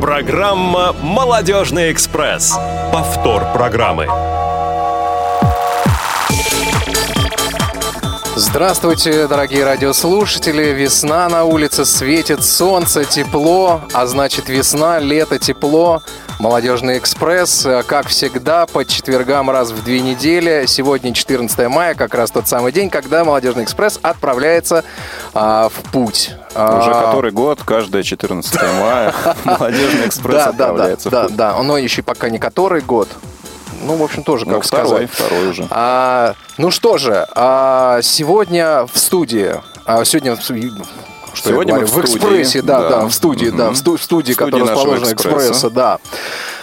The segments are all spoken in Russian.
Программа «Молодежный экспресс». Повтор программы. Здравствуйте, дорогие радиослушатели. Весна на улице, светит солнце, тепло, а значит весна, лето, тепло. Молодежный экспресс, как всегда, по четвергам раз в две недели. Сегодня 14 мая, как раз тот самый день, когда Молодежный экспресс отправляется а, в путь. Уже а... который год, каждое 14 мая, Молодежный экспресс отправляется да, да. Да, да, но еще пока не который год, ну, в общем, тоже, как ну, второй, сказать. Второй уже. А, ну что же, а, сегодня в студии, а, сегодня что Сегодня мы в, в экспрессе, да, да, да, в студии, mm-hmm. да, в, студии, в студии, которая расположена экспресса, да.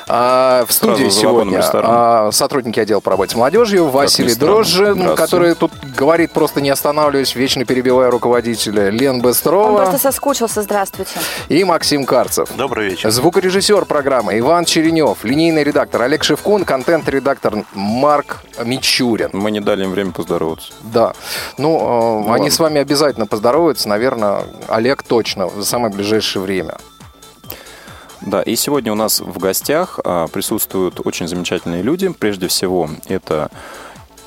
А, в студии сегодня а, сотрудники отдела по работе с молодежью Василий Дрожжин, который тут говорит просто не останавливаясь, вечно перебивая руководителя Лен Быстрова. Он просто соскучился, здравствуйте. И Максим Карцев. Добрый вечер. Звукорежиссер программы Иван Черенев, линейный редактор Олег Шевкун, контент-редактор Марк Мичурин. Мы не дали им время поздороваться. Да. Ну, э, ну они ладно. с вами обязательно поздороваются, наверное, Олег точно, в самое ближайшее время. Да, и сегодня у нас в гостях а, присутствуют очень замечательные люди. Прежде всего, это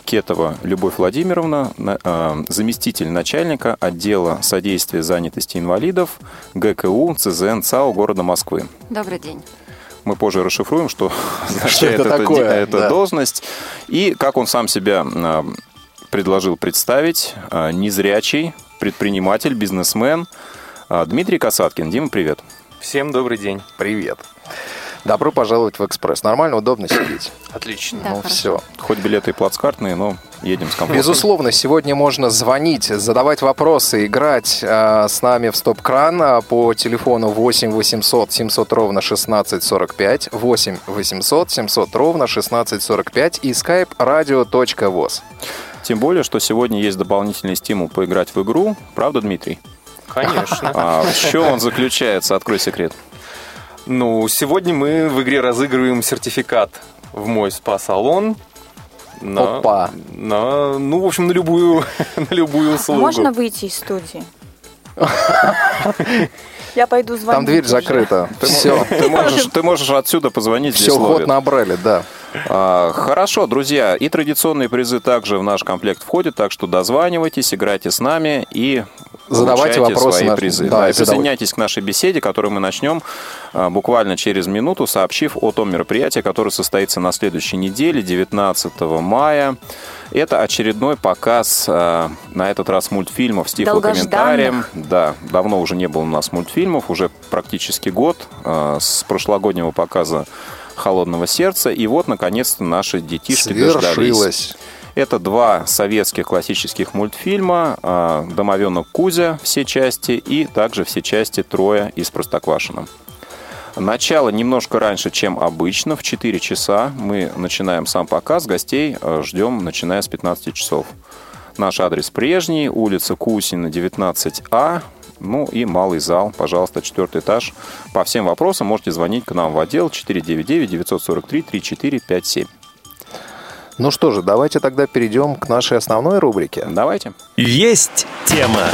Кетова Любовь Владимировна, а, заместитель начальника отдела содействия занятости инвалидов ГКУ ЦЗН ЦАО города Москвы. Добрый день. Мы позже расшифруем, что означает эта, такое, эта да. должность. И как он сам себя а, предложил представить, незрячий предприниматель, бизнесмен Дмитрий Касаткин. Дима, привет. Всем добрый день. Привет. Добро пожаловать в экспресс. Нормально, удобно сидеть? Отлично. Да, ну хорошо. все. Хоть билеты и плацкартные, но едем с комфортом. Безусловно, сегодня можно звонить, задавать вопросы, играть э, с нами в стоп-кран э, по телефону 8 800 700 ровно 1645, 8 800 700 ровно 1645 и skype radio.voz. Тем более, что сегодня есть дополнительный стимул поиграть в игру. Правда, Дмитрий? Конечно. А в чем он заключается? Открой секрет. Ну, сегодня мы в игре разыгрываем сертификат в мой спа-салон. На, Опа! На, ну, в общем, на любую, на любую услугу. Можно выйти из студии? Я пойду звонить. Там дверь уже. закрыта. Ты, Все. Ты можешь, ты можешь отсюда позвонить. Все, ход набрали, да. А, хорошо, друзья. И традиционные призы также в наш комплект входят, так что дозванивайтесь, играйте с нами и задавайте вопросы. Свои призы. Да, да, и присоединяйтесь к нашей беседе, которую мы начнем а, буквально через минуту, сообщив о том мероприятии, которое состоится на следующей неделе, 19 мая. Это очередной показ, а, на этот раз мультфильмов с тифлокомментарием. Да, давно уже не было у нас мультфильмов, уже практически год с прошлогоднего показа «Холодного сердца». И вот, наконец-то, наши детишки Свершилось. дождались. Это два советских классических мультфильма «Домовенок Кузя» все части и также все части «Трое» из Простоквашино. Начало немножко раньше, чем обычно, в 4 часа. Мы начинаем сам показ, гостей э, ждем, начиная с 15 часов. Наш адрес прежний, улица Кусина, 19А, ну и малый зал, пожалуйста, четвертый этаж. По всем вопросам можете звонить к нам в отдел 499-943-3457. Ну что же, давайте тогда перейдем к нашей основной рубрике. Давайте. Есть тема.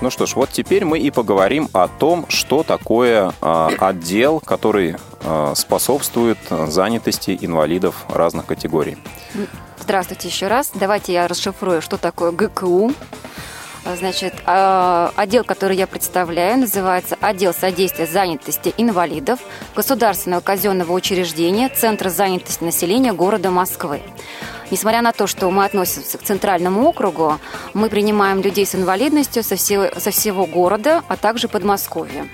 Ну что ж, вот теперь мы и поговорим о том, что такое э, отдел, который э, способствует занятости инвалидов разных категорий. Здравствуйте еще раз. Давайте я расшифрую, что такое ГКУ. Значит, отдел, который я представляю, называется «Отдел содействия занятости инвалидов Государственного казенного учреждения Центра занятости населения города Москвы». Несмотря на то, что мы относимся к центральному округу, мы принимаем людей с инвалидностью со всего, со всего города, а также Подмосковья.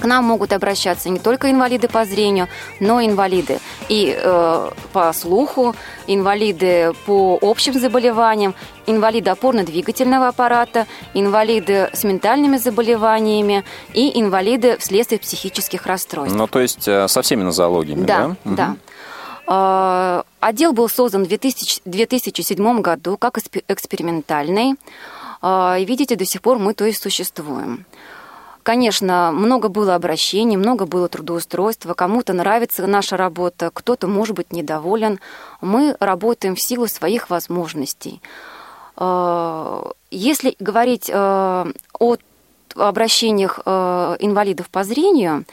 К нам могут обращаться не только инвалиды по зрению, но и инвалиды и э, по слуху, инвалиды по общим заболеваниям, инвалиды опорно-двигательного аппарата, инвалиды с ментальными заболеваниями и инвалиды вследствие психических расстройств. Ну, то есть э, со всеми нозологиями, да? Да, да. Угу. Отдел был создан в 2000, 2007 году как экспериментальный. И видите, до сих пор мы то есть существуем. Конечно, много было обращений, много было трудоустройства. Кому-то нравится наша работа, кто-то, может быть, недоволен. Мы работаем в силу своих возможностей. А, если говорить а, о обращениях э, инвалидов по зрению,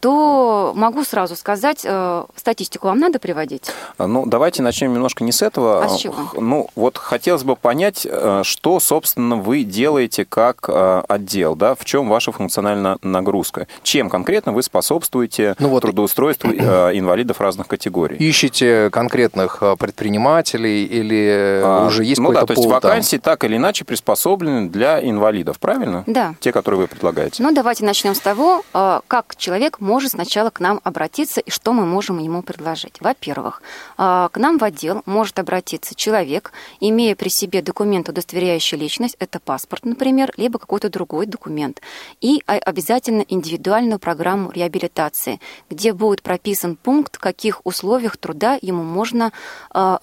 то могу сразу сказать, э, статистику вам надо приводить? А, Ну, давайте начнем немножко не с этого. А с чего? Ну, вот хотелось бы понять, э, что, собственно, вы делаете как э, отдел, да, в чем ваша функциональная нагрузка, чем конкретно вы способствуете Ну вот- трудоустройству э, инвалидов разных категорий. Ищете конкретных предпринимателей или А, уже есть ну да, то есть там? вакансии так или иначе приспособлены для инвалидов, правильно? Да. Те, которые вы предлагаете. Ну, давайте начнем с того, э, как человек может сначала к нам обратиться и что мы можем ему предложить. Во-первых, э, к нам в отдел может обратиться человек, имея при себе документ, удостоверяющий личность, это паспорт, например, либо какой-то другой документ, и а- обязательно индивидуальную программу реабилитации, где будет прописан пункт, в каких условиях труда ему можно э,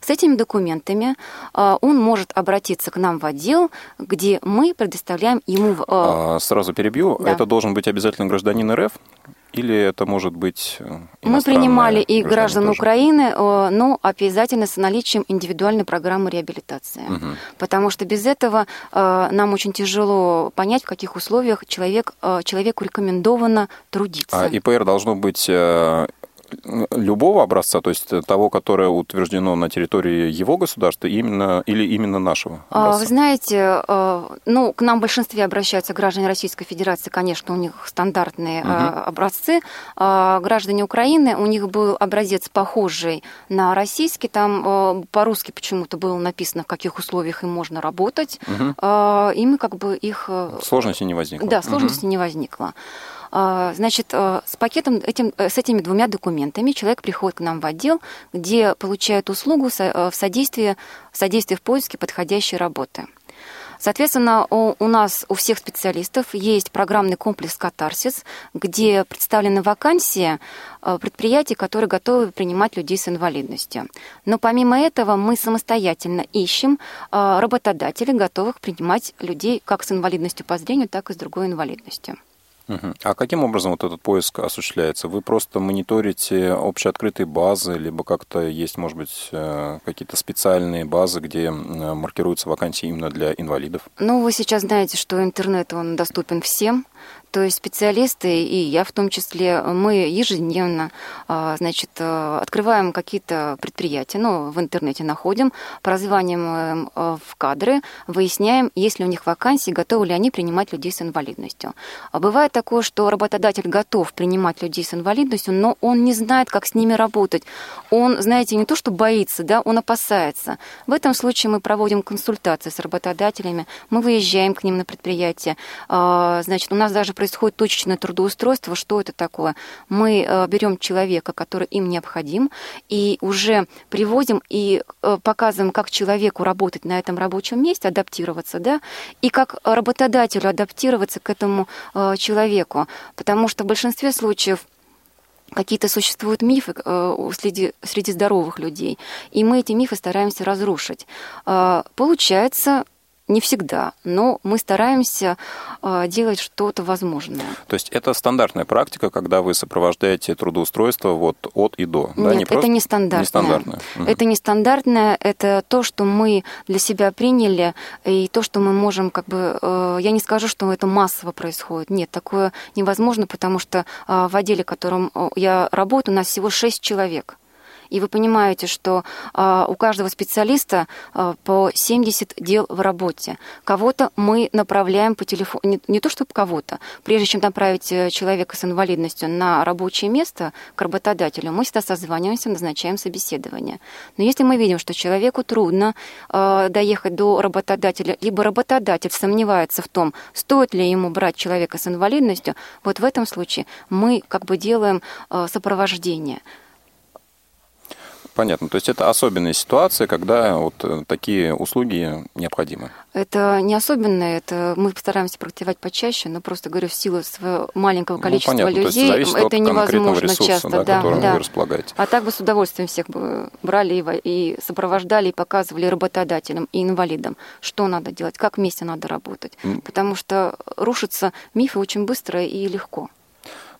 С этими документами э, он может обратиться к нам в отдел, где мы предоставляем ему э, А, Сразу перебью. Да. Это должен быть обязательно гражданин РФ? Или это может быть э, Мы принимали и граждан тоже? Украины, э, но обязательно с наличием индивидуальной программы реабилитации. Мгм. Потому что без этого э, нам очень тяжело понять, в каких условиях человек, человеку рекомендовано трудиться. А ИПР должно быть любого образца, то есть того, которое утверждено на территории его государства, именно или именно нашего А, образца? Вы знаете, э, ну, к нам в большинстве обращаются граждане Российской Федерации, конечно, у них стандартные э, образцы. А Граждане Украины, у них был образец похожий на российский, там э, по-русски почему-то было написано, в каких условиях им можно работать, А, и мы как бы их... Сложности не возникло. Да, сложности не возникло. А, Значит, э, с пакетом, этим, э, с этими двумя документами человек приходит к нам в отдел, где получает услугу э, в содействии, в содействии в поиске подходящей работы. Соответственно, у, у нас, у всех специалистов есть программный комплекс «Катарсис», где представлены вакансии предприятий, которые готовы принимать людей с инвалидностью. Но помимо этого мы самостоятельно ищем работодателей, готовых принимать людей как с инвалидностью по зрению, так и с другой инвалидностью. А каким образом вот этот поиск осуществляется? Вы просто мониторите общеоткрытые базы, либо как-то есть, может быть, э, какие-то специальные базы, где м, маркируются вакансии именно для инвалидов? Ну, вы сейчас знаете, что интернет, он доступен всем. То есть специалисты, и я в том числе, мы ежедневно, а, значит, э, открываем какие-то предприятия, ну, в интернете находим, прозваниваем э, в кадры, выясняем, есть ли у них вакансии, готовы ли они принимать людей с инвалидностью. А бывает такое, что работодатель готов принимать людей с инвалидностью, но он не знает, как с ними работать. Он, знаете, не то, что боится, да, он опасается. В этом случае мы проводим консультации с работодателями, мы выезжаем к ним на предприятие. А, Значит, у нас даже происходит точечное трудоустройство. Что это такое? Мы э, берем человека, который им необходим, и уже приводим и э, показываем, как человеку работать на этом рабочем месте, адаптироваться, да, и как работодателю адаптироваться к этому э, человеку. Потому что в большинстве случаев какие-то существуют мифы среди, среди здоровых людей, и мы эти мифы стараемся разрушить. Получается, не всегда, но мы стараемся э, делать что-то возможное. То есть это стандартная практика, когда вы сопровождаете трудоустройство вот от и до. да? Нет, это просто- нестандартное. Нестандартное. Мгм. Это нестандартное, это то, что мы для себя приняли, и то, что мы можем, как бы, э, я не скажу, что это массово происходит. Нет, такое невозможно, потому что э, в отделе, в котором я работаю, у нас всего 6 человек. И вы понимаете, что а, у каждого специалиста а, по 70 дел в работе. Кого-то мы направляем по телефону, не, не то чтобы кого-то, прежде чем направить э, человека с инвалидностью на рабочее место к работодателю, мы всегда созваниваемся, назначаем собеседование. Но если мы видим, что человеку трудно э, доехать до работодателя, либо работодатель сомневается в том, стоит ли ему брать человека с инвалидностью, вот в этом случае мы как бы делаем э, сопровождение. Понятно. То есть это особенная ситуация, когда вот э, такие услуги необходимы. Это не особенно, это мы постараемся практиковать почаще, но просто говорю, в силу своего маленького Ну, количества понятно. То есть людей это невозможно ресурса, часто. да, да, которым да. вы располагаете. А так бы с удовольствием всех бы брали и, во- и сопровождали, и показывали работодателям и инвалидам, что надо делать, как вместе надо работать. Потому что рушатся мифы очень быстро и легко.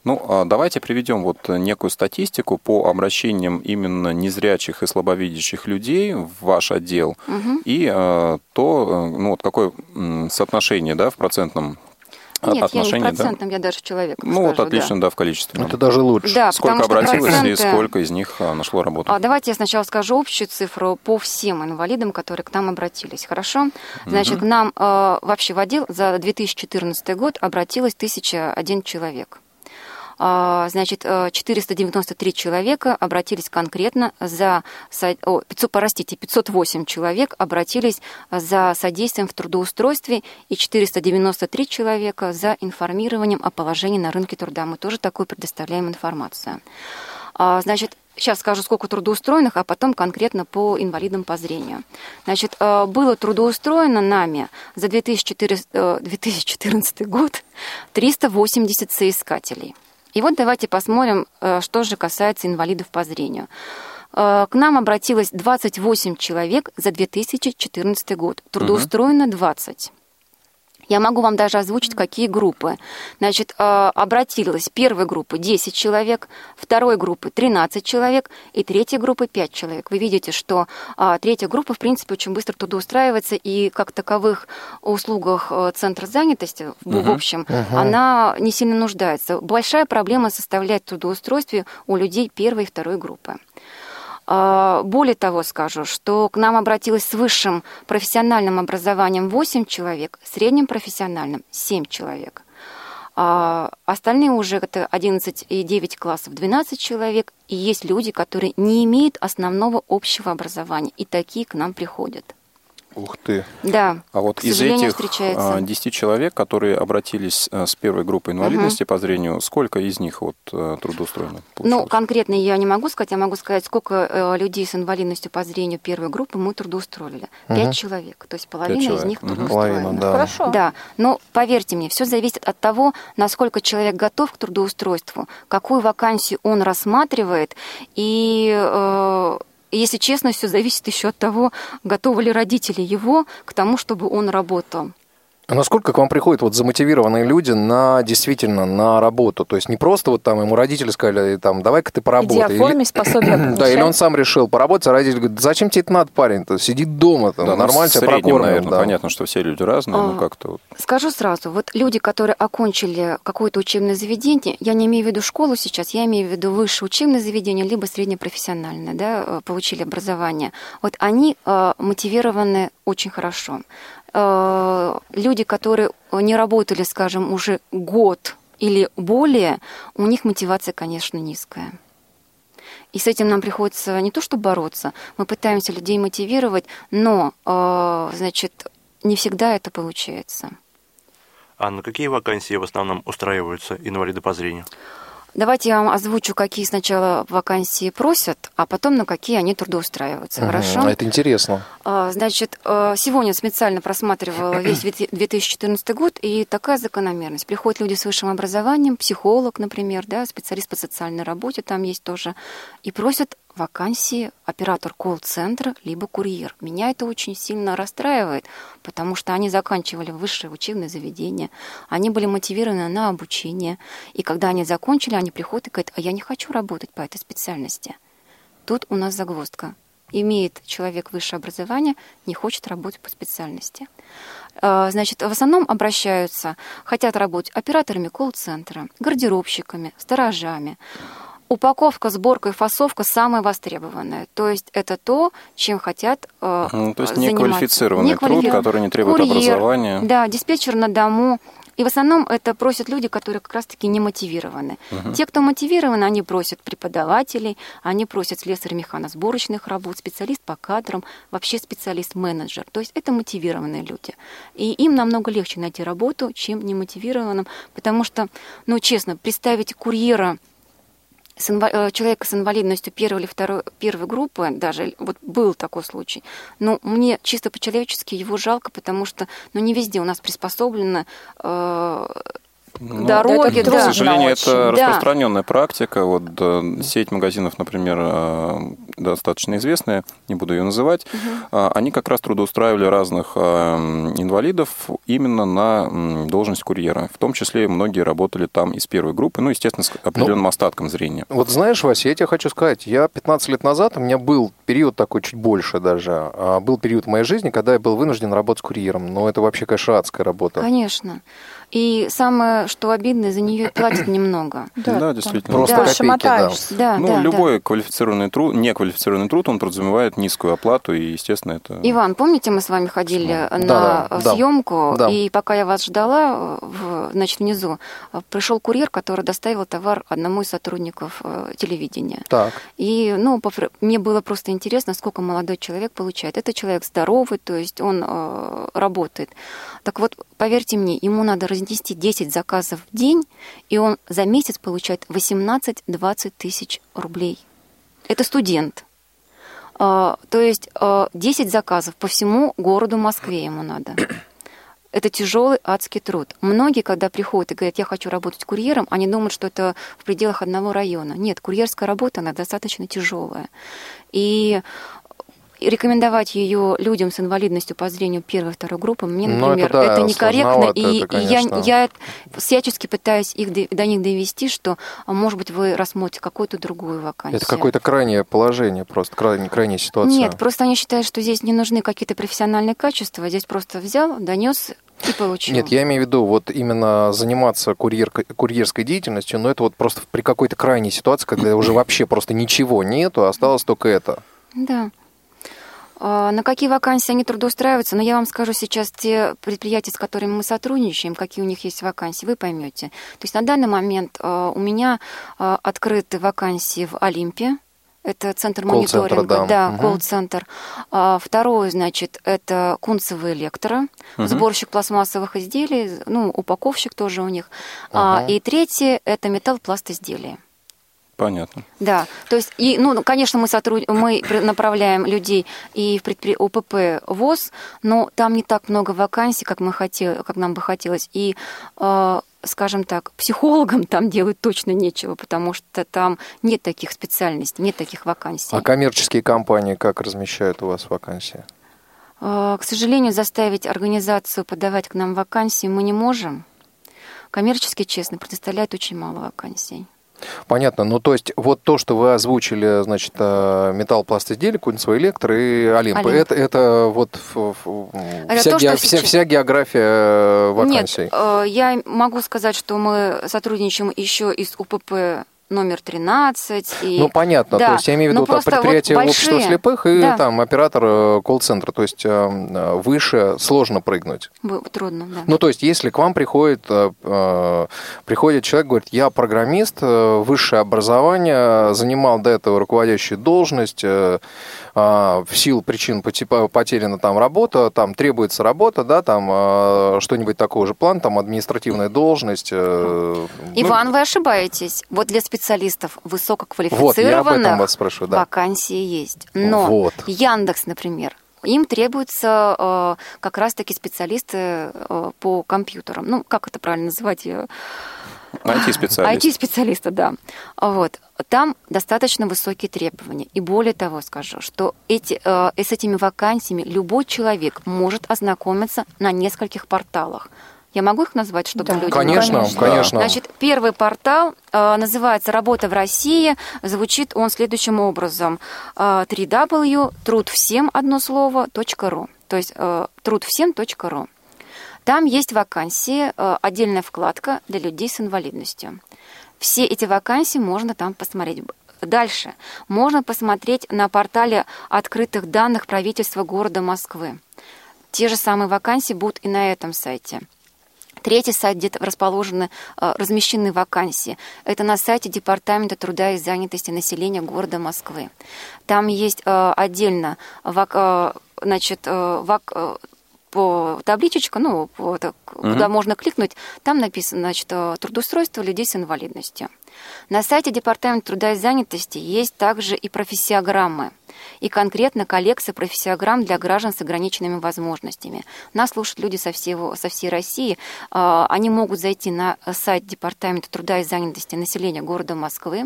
Ну, а давайте приведем вот некую статистику по обращениям именно незрячих и слабовидящих людей в ваш отдел и э, то, э, ну, вот какое соотношение, да, в процентном Нет, я не в отношении, да? процентном, я даже человек Ну, вот скажу, да. отлично, да, в количестве. Это даже лучше. Да, Сколько обратилось и проценты- сколько из них а, нашло работу? А, давайте я сначала скажу общую цифру по всем инвалидам, которые к нам обратились. Хорошо? Значит, к нам э, вообще в отдел за 2014 год обратилось 1001 человек. А, Значит, э, 493 человека обратились конкретно за... о, 500, простите, 508 человек обратились за содействием в трудоустройстве и 493 человека за информированием о положении на рынке труда. Мы тоже такую предоставляем информацию. А, Значит, сейчас скажу, сколько трудоустроенных, а потом конкретно по инвалидам по зрению. Значит, э, было трудоустроено нами за 2014, э, 2014 год 380 соискателей. И вот давайте посмотрим, э, что же касается инвалидов по зрению. Э, К нам обратилось 28 человек за 2014 год. Трудоустроено 20. Я могу вам даже озвучить, какие группы. Значит, э, обратилась первой группы 10 человек, второй группы 13 человек и третьей группы 5 человек. Вы видите, что а, третья группа, в принципе, очень быстро трудоустраивается, и как таковых услугах э, Центра занятости, в, в общем, она не сильно нуждается. Большая проблема составляет трудоустройстве у людей первой и второй группы. А, Более того, скажу, что к нам обратилось с высшим профессиональным образованием 8 человек, средним профессиональным 7 человек. А Остальные уже это 11 и 9 классов 12 человек. И есть люди, которые не имеют основного общего образования. И такие к нам приходят. Ух ты. Да, А вот к из этих встречается. а, 10 человек, которые обратились а, с первой группой инвалидности по зрению, сколько из них вот а, трудоустроено? Ну, получилось? конкретно я не могу сказать, я могу сказать, сколько э, людей с инвалидностью по зрению первой группы мы трудоустроили. Пять человек, то есть половина из человек. них Мгм. трудоустроена. Половина, да. Хорошо. Да, но поверьте мне, все зависит от того, насколько человек готов к трудоустройству, какую вакансию он рассматривает, и э, если честно, все зависит еще от того, готовы ли родители его к тому, чтобы он работал. А насколько к вам приходят вот замотивированные люди на действительно на работу? То есть не просто вот там ему родители сказали, там, давай-ка ты Иди поработай. оформи пособие. Да, или он сам решил поработать, а родители говорят, зачем тебе это надо, парень? -то? Сиди дома, там, Да, ну, нормально в тебя прокормим. наверное, да. понятно, что все люди разные, А. ну как-то вот. Скажу сразу, вот люди, которые окончили какое-то учебное заведение, я не имею в виду школу сейчас, я имею в виду высшее учебное заведение, либо среднепрофессиональное, да, э, получили образование. Вот они э, мотивированы очень хорошо. Э, люди, которые не работали, скажем, уже год или более, у них мотивация, конечно, низкая. И с этим нам приходится не то что бороться, мы пытаемся людей мотивировать, но, э, значит, не всегда это получается. А на какие вакансии в основном устраиваются инвалиды по зрению? Давайте я вам озвучу, какие сначала вакансии просят, а потом на какие они трудоустраиваются. Хорошо? А Это интересно. А, Значит, э, сегодня специально просматривала весь 2014 год, и такая закономерность. Приходят люди с высшим образованием, психолог, например, да, специалист по социальной работе там есть тоже, и просят вакансии оператор колл-центра либо курьер. Меня это очень сильно расстраивает, потому что они заканчивали высшее учебное заведение, они были мотивированы на обучение, и когда они закончили, они приходят и говорят, а я не хочу работать по этой специальности. Тут у нас загвоздка. Имеет человек высшее образование, не хочет работать по специальности. А, Значит, в основном обращаются, хотят работать операторами колл-центра, гардеробщиками, сторожами. Упаковка, сборка и фасовка самая востребованная. То есть это то, чем хотят э, Ну, то есть заниматься. неквалифицированный труд, Неквалифи- который не требует Курьер, образования. Да, диспетчер на дому. И в основном это просят люди, которые как раз-таки не мотивированы. Те, кто мотивированы, они просят преподавателей, они просят слесаря механосборочных работ, специалист по кадрам, вообще специалист-менеджер. То есть это мотивированные люди. И им намного легче найти работу, чем немотивированным, потому что, ну, честно, представить курьера с инва- э, человека с инвалидностью первой или второй, первой группы, даже вот был такой случай, но мне чисто по-человечески его жалко, потому что ну, не везде у нас приспособлено э, Ну, дороги, это К да. сожалению, очень. это Да. распространенная практика. Вот э, сеть магазинов, например, э, достаточно известная, не буду ее называть, э, они как раз трудоустраивали разных э, инвалидов именно на должность курьера. В том числе многие работали там из первой группы, ну, естественно, с определенным остатком зрения. Вот знаешь, Вася, я тебе хочу сказать, я 15 лет назад, у меня был период такой чуть больше даже, а, был период в моей жизни, когда я был вынужден работать курьером. Но это вообще, конечно, адская работа. Конечно. И самое, что обидно, за нее платят немного. Да, там действительно. Просто Да. копейки, да. мотаешься. Да, ну, да, да. любой квалифицированный труд, неквалифицированный труд, он подразумевает низкую оплату, и, естественно, это... Иван, помните, мы с вами ходили Да, на да, да. съемку, Да. и пока я вас ждала, значит, внизу пришел курьер, который доставил товар одному из сотрудников э, телевидения. Так. И, ну, мне было просто интересно, сколько молодой человек получает. Это человек здоровый, то есть он э, работает. Так вот, поверьте мне, ему надо разнести 10 заказов в день, и он за месяц получает 18-20 тысяч рублей. Это студент. А, То есть а, 10 заказов по всему городу Москве ему надо. Это тяжелый адский труд. Многие, когда приходят и говорят, я хочу работать курьером, они думают, что это в пределах одного района. Нет, курьерская работа, она достаточно тяжелая. И рекомендовать ее людям с инвалидностью по зрению первой и второй группы, мне, Ну, например, это да, это некорректно. И, это, и я, я всячески пытаюсь их до, до них довести, что, а, может быть, вы рассмотрите какую-то другую вакансию. Это какое-то крайнее положение, просто крайне, крайняя ситуация. Нет, просто они считают, что здесь не нужны какие-то профессиональные качества. Здесь просто взял, донес и получил. Нет, я имею в виду вот именно заниматься курьеркой- курьерской деятельностью, но это вот просто при какой-то крайней ситуации, когда уже вообще просто ничего нету, осталось только это. Да. А, На какие вакансии они трудоустраиваются? Но я вам скажу сейчас те предприятия, с которыми мы сотрудничаем, какие у них есть вакансии, вы поймете. То есть на данный момент а, у меня а, открыты вакансии в Олимпе. Это центр мониторинга, да. да, колл-центр. А, Второе, значит, это Кунцево Электро, сборщик пластмассовых изделий, ну, упаковщик тоже у них. А, Ага. И третье, это металлпласт изделия. Понятно. Да, то есть, и, ну, ну, конечно, мы, сотруд... мы направляем людей и в предпри... ОПП ВОЗ, но там не так много вакансий, как, мы хотели, как нам бы хотелось. И, э, скажем так, психологам там делать точно нечего, потому что там нет таких специальностей, нет таких вакансий. А коммерческие компании как размещают у вас вакансии? Э, К сожалению, заставить организацию подавать к нам вакансии мы не можем. Коммерчески, честно, предоставляют очень мало вакансий. Понятно. Ну, то есть, вот то, что вы озвучили, значит, э, металл, пласт изделий, Кунцево электро и Олимп. Олимп. Это, это вот ф- Это вся, то, ге- вся, сейчас- вся география э, вакансий. Нет, э, я могу сказать, что мы сотрудничаем еще и с УПП номер 13. И... Ну, понятно. Да, То есть я имею в но виду там, просто вот предприятие общества большие- слепых и Да. там оператор э, колл-центра. То есть э, э, выше сложно прыгнуть. Трудно, да. Ну, то есть, если к вам приходит, э, приходит человек, говорит, я программист, высшее образование, занимал до этого руководящую должность, в силу причин поте- потеряна там работа, там требуется работа, да, там э, что-нибудь такого же план, там административная должность. э, ну, Иван, вы ошибаетесь. Вот для специалистов вот, высококвалифицированных вас спрашиваю, да. вакансии есть. Но Вот. Яндекс, например, им требуются э, как раз-таки специалисты э, по компьютерам. Ну, как это правильно называть? Э, IT-специалист. IT-специалиста, да. Вот. Там достаточно высокие требования. И более того скажу, что эти, э, с этими вакансиями любой человек может ознакомиться на нескольких порталах. Я могу их назвать, чтобы Да. люди Конечно, могли? конечно. Значит, первый портал э, называется «Работа в России». Звучит он следующим образом. Э, всем одно слово, .ру. То есть э, трудвсем.ру. Там есть вакансии, э, отдельная вкладка для людей с инвалидностью. Все эти вакансии можно там посмотреть. Дальше. Можно посмотреть на портале открытых данных правительства города Москвы. Те же самые вакансии будут и на этом сайте. Третий сайт, где расположены, э, размещены вакансии, это на сайте Департамента труда и занятости населения города Москвы. Там есть э, отдельно значит, вак- табличечка, ну, по- так, куда можно кликнуть, там написано, значит, трудоустройство людей с инвалидностью. На сайте Департамента труда и занятости есть также и профессиограммы и конкретно коллекция профессиограмм для граждан с ограниченными возможностями. Нас слушают люди со, всего, со всей России. А, они могут зайти на сайт Департамента труда и занятости населения города Москвы,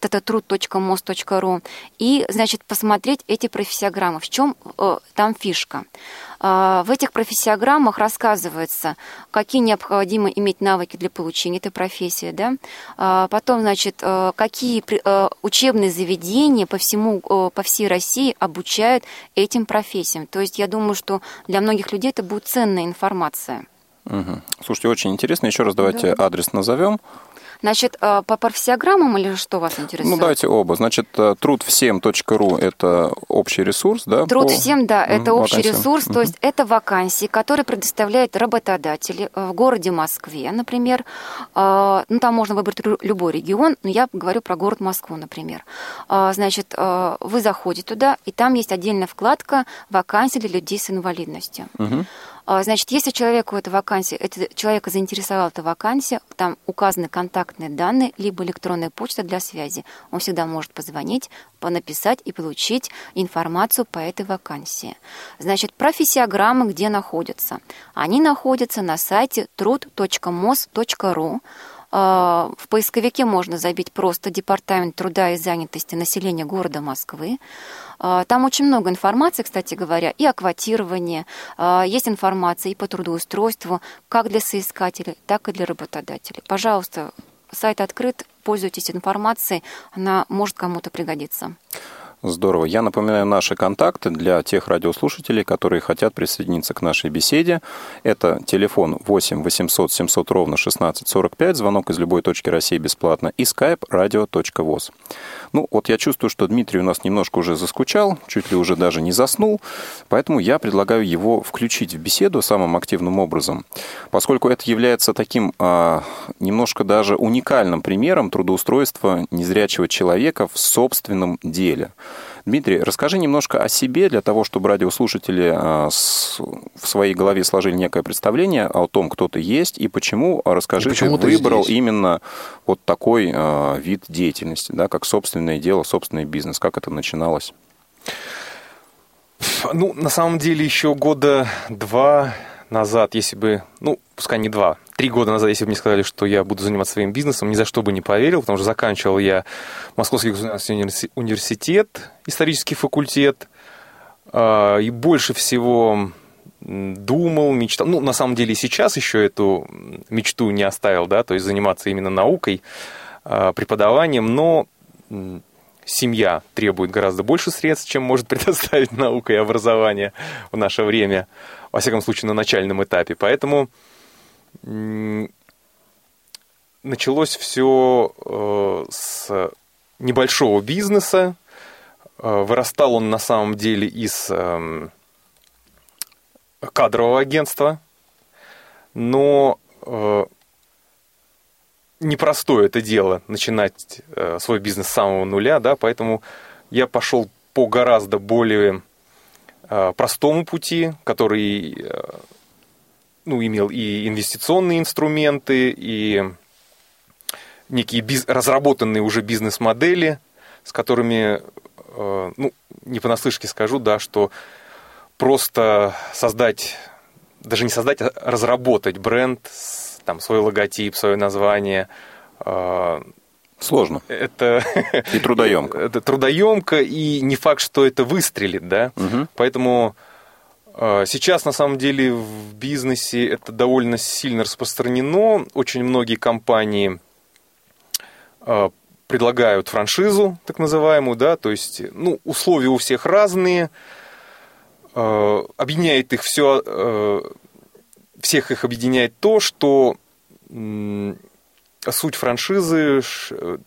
tatatrud.mos.ru, и, значит, посмотреть эти профессиограммы. В чем э, там фишка? А, в этих профессиограммах рассказывается, какие необходимо иметь навыки для получения этой профессии, да? Потом, значит, э, какие э, учебные заведения по всему, э, по всей России обучают этим профессиям. То есть я думаю, что для многих людей это будет ценная информация. Угу. Слушайте, очень интересно. Еще раз давайте да. адрес назовем. Значит, э, по профессиограммам или что вас интересует? Ну, давайте оба. Значит, э, трудвсем.ру – это общий ресурс, да? Труд по... всем, да, это mm, общий вакансиям. ресурс, то есть это вакансии, которые предоставляют работодатели э, в городе Москве, например. Ну, там можно выбрать любой регион, но я говорю про город Москву, например. Значит, вы заходите туда, и там есть отдельная вкладка «Вакансии для людей с инвалидностью». Mm-hmm. А, значит, если человеку эта вакансия, это, человека заинтересовала эта вакансия, там указаны контактные данные, либо электронная почта для связи. Он всегда может позвонить, понаписать и получить информацию по этой вакансии. Значит, профессиограммы где находятся? Они находятся на сайте труд.мос.ру. А, в поисковике можно забить просто Департамент труда и занятости населения города Москвы. А, там очень много информации, кстати говоря, и о квотировании. А, есть информация и по трудоустройству, как для соискателей, так и для работодателей. Пожалуйста, сайт открыт, пользуйтесь информацией, она может кому-то пригодиться. Здорово. Я напоминаю наши контакты для тех радиослушателей, которые хотят присоединиться к нашей беседе. Это телефон 8 800 700 ровно 1645, звонок из любой точки России бесплатно, и skype radio.voz. Ну, вот я чувствую, что Дмитрий у нас немножко уже заскучал, чуть ли уже даже не заснул, поэтому я предлагаю его включить в беседу самым активным образом, поскольку это является таким а, немножко даже уникальным примером трудоустройства незрячего человека в собственном деле. Дмитрий, расскажи немножко о себе для того, чтобы радиослушатели а, в своей голове сложили некое представление о том, кто ты есть и почему. Расскажи, и почему ты, ты выбрал здесь? именно вот такой а, вид деятельности, да, как собственное дело, собственный бизнес. Как это начиналось? Ну, на самом деле, еще года два назад, если бы, ну, пускай не два, три года назад, если бы мне сказали, что я буду заниматься своим бизнесом, ни за что бы не поверил, потому что заканчивал я Московский государственный университет, исторический факультет, а, и больше всего думал, мечтал. Ну, на самом деле, сейчас еще эту мечту не оставил, да, то есть заниматься именно наукой, а, преподаванием, но семья требует гораздо больше средств, чем может предоставить наука и образование в наше время, во всяком случае, на начальном этапе. Поэтому началось все э, с небольшого бизнеса. Э, вырастал он на самом деле из эм, кадрового агентства, но э, непростое это дело начинать свой бизнес с самого нуля, да, поэтому я пошел по гораздо более простому пути, который ну, имел и инвестиционные инструменты, и некие биз... разработанные уже бизнес-модели, с которыми, э, ну, не понаслышке скажу, да, что просто создать, даже не создать, а разработать бренд, там, свой логотип, свое название. Э, Сложно. Это и трудоемко. это трудоемко, и не факт, что это выстрелит, да. Угу. Поэтому сейчас, на самом деле, в бизнесе это довольно сильно распространено. Очень многие компании а, предлагают франшизу, так называемую, да, то есть, ну, условия у всех разные, а, объединяет их все, всех их объединяет то, что суть франшизы,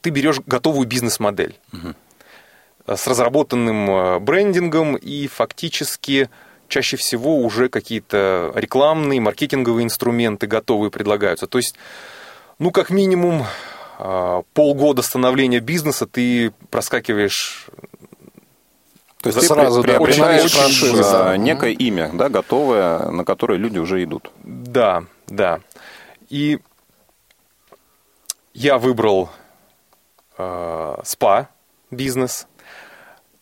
ты берешь готовую бизнес-модель угу. с разработанным брендингом и фактически чаще всего уже какие-то рекламные, маркетинговые инструменты готовые предлагаются. То есть, ну, как минимум, а, полгода становления бизнеса ты проскакиваешь то есть сразу ты приобретаешь франшизу. некое имя, да, готовое, на которое люди уже идут. Да, да. И я выбрал э, спа-бизнес.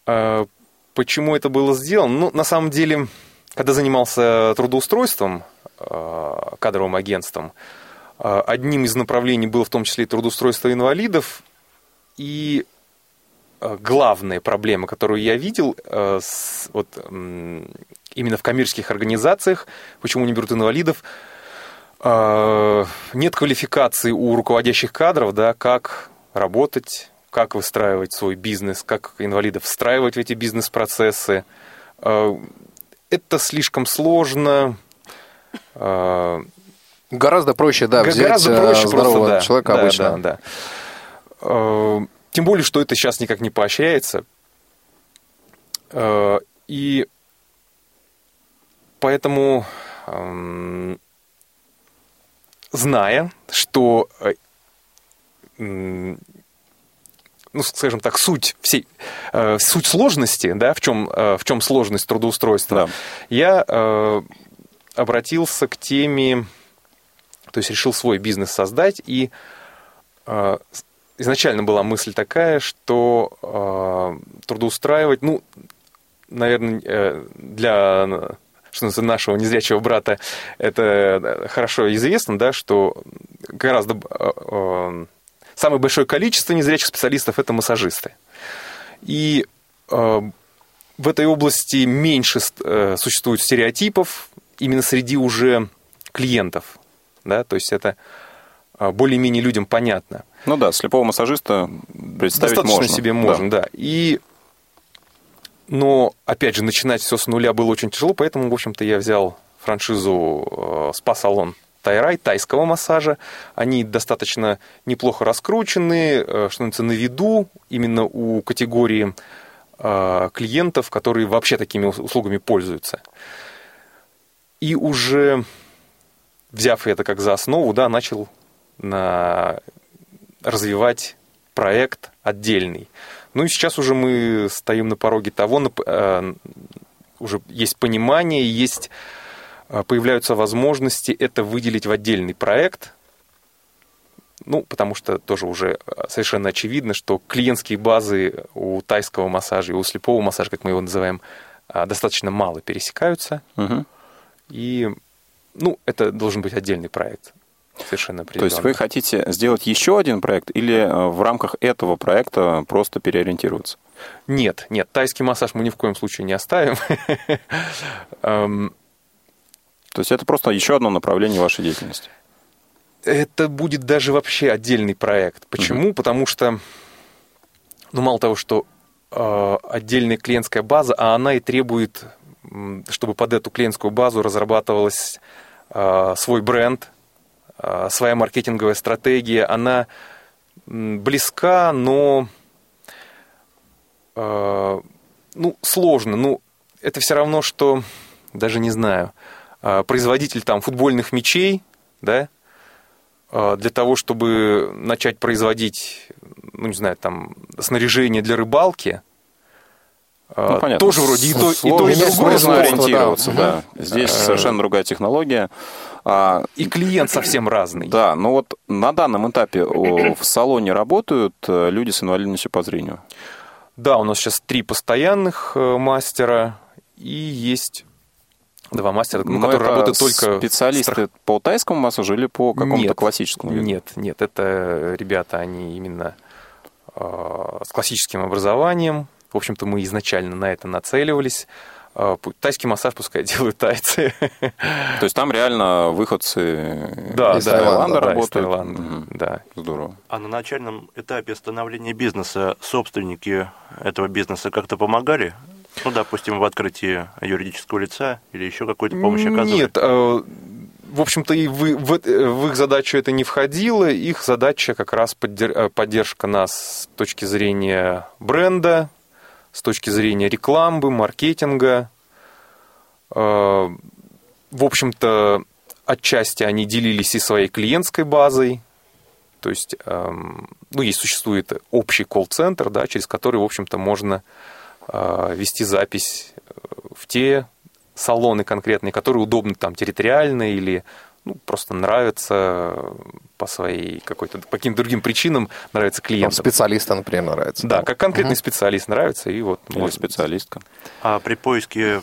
Э, почему это было сделано? Ну, на самом деле, когда занимался трудоустройством, э, кадровым агентством, э, одним из направлений было в том числе и трудоустройство инвалидов. И э, главная проблема, которую я видел вот, именно в коммерческих организациях, почему не берут инвалидов, нет квалификации у руководящих кадров, да, как работать, как выстраивать свой бизнес, как инвалидов встраивать в эти бизнес-процессы. Э, Это слишком сложно. Э, Гораздо проще, да, взять Гораздо э, проще здорового просто, да. человека Да, обычно. Да, да. Тем более, что это сейчас никак не поощряется. И поэтому, эм, зная, что ну, скажем так, суть всей, э, суть сложности, да, в чем, э, в чем сложность трудоустройства, Да. я э, обратился к теме, то есть решил свой бизнес создать, и э, изначально была мысль такая, что э, трудоустраивать, ну, наверное, э, для что называется, нашего незрячего брата это хорошо известно, да, что гораздо э, самое большое количество незрячих специалистов это массажисты. И э, в этой области меньше э, существует стереотипов именно среди уже клиентов. Да? То есть это э, более-менее людям понятно. Ну да, слепого массажиста представить Достаточно можно. себе Да. можно, да. И, но, опять же, начинать все с нуля было очень тяжело, поэтому, в общем-то, я взял франшизу э, спа-салон Тайрай, тайского массажа. Они достаточно неплохо раскручены, э, что называется, на виду, именно у категории э, клиентов, которые вообще такими ус- услугами пользуются. И уже взяв это как за основу, да, начал на развивать проект отдельный. Ну и сейчас уже мы стоим на пороге того, э, уже есть понимание, есть, появляются возможности это выделить в отдельный проект. Ну, потому что тоже уже э, совершенно очевидно, что клиентские базы у тайского массажа и у слепого массажа, как мы его называем, э, достаточно мало пересекаются. Мгм. И, ну, это должен быть отдельный проект. Совершенно То есть вы определенно. хотите сделать еще один проект или э, в рамках этого проекта просто переориентироваться? Нет, нет, тайский массаж мы ни в коем случае не оставим. То есть это просто еще одно направление вашей деятельности. Это будет даже вообще отдельный проект. Почему? Потому что, ну, мало того, что э, отдельная клиентская база, а она и требует, чтобы под эту клиентскую базу разрабатывалась э, свой бренд, э, своя маркетинговая стратегия. Она близка, но э, ну, сложно. Ну, это все равно, что, даже не знаю, производитель там футбольных мячей, да, э, для того, чтобы начать производить, ну, не знаю, там, снаряжение для рыбалки, э, Ну, понятно. тоже вроде и то, и то, и другое Сложно ориентироваться, да. да. Здесь Э, совершенно другая технология. А, И клиент совсем разный. Да, но вот на данном этапе в салоне работают э, люди с инвалидностью по зрению. Да, у нас сейчас три постоянных э, мастера и есть два мастера, ну, которые работают только... специалисты по тайскому массажу или по какому-то Нет, классическому виду? Нет, нет, это ребята, они именно э, с классическим образованием. В общем-то, мы изначально на это нацеливались. Э, Тайский массаж пускай делают тайцы. То есть там реально выходцы Да, из да, Таиланда да, из работают? Таиланда, Мгм. да. Здорово. А на начальном этапе становления бизнеса собственники этого бизнеса как-то помогали? Ну, допустим, в открытии юридического лица или еще какой-то помощи оказывали? Нет, э, в общем-то, и вы- в, э- в их задачу это не входило. Их задача как раз э, поддержка нас с точки зрения бренда, с точки зрения рекламы, маркетинга. В общем-то, отчасти они делились и своей клиентской базой. То есть, эм, ну, есть существует общий колл-центр, да, через который, в общем-то, можно вести запись э, в те салоны конкретные, которые удобны там территориально или ну, просто нравятся по своей какой-то, по каким-то другим причинам нравится Там клиентам. специалиста, например, нравится. Да, как конкретный специалист нравится, и вот Или может- специалистка. А при поиске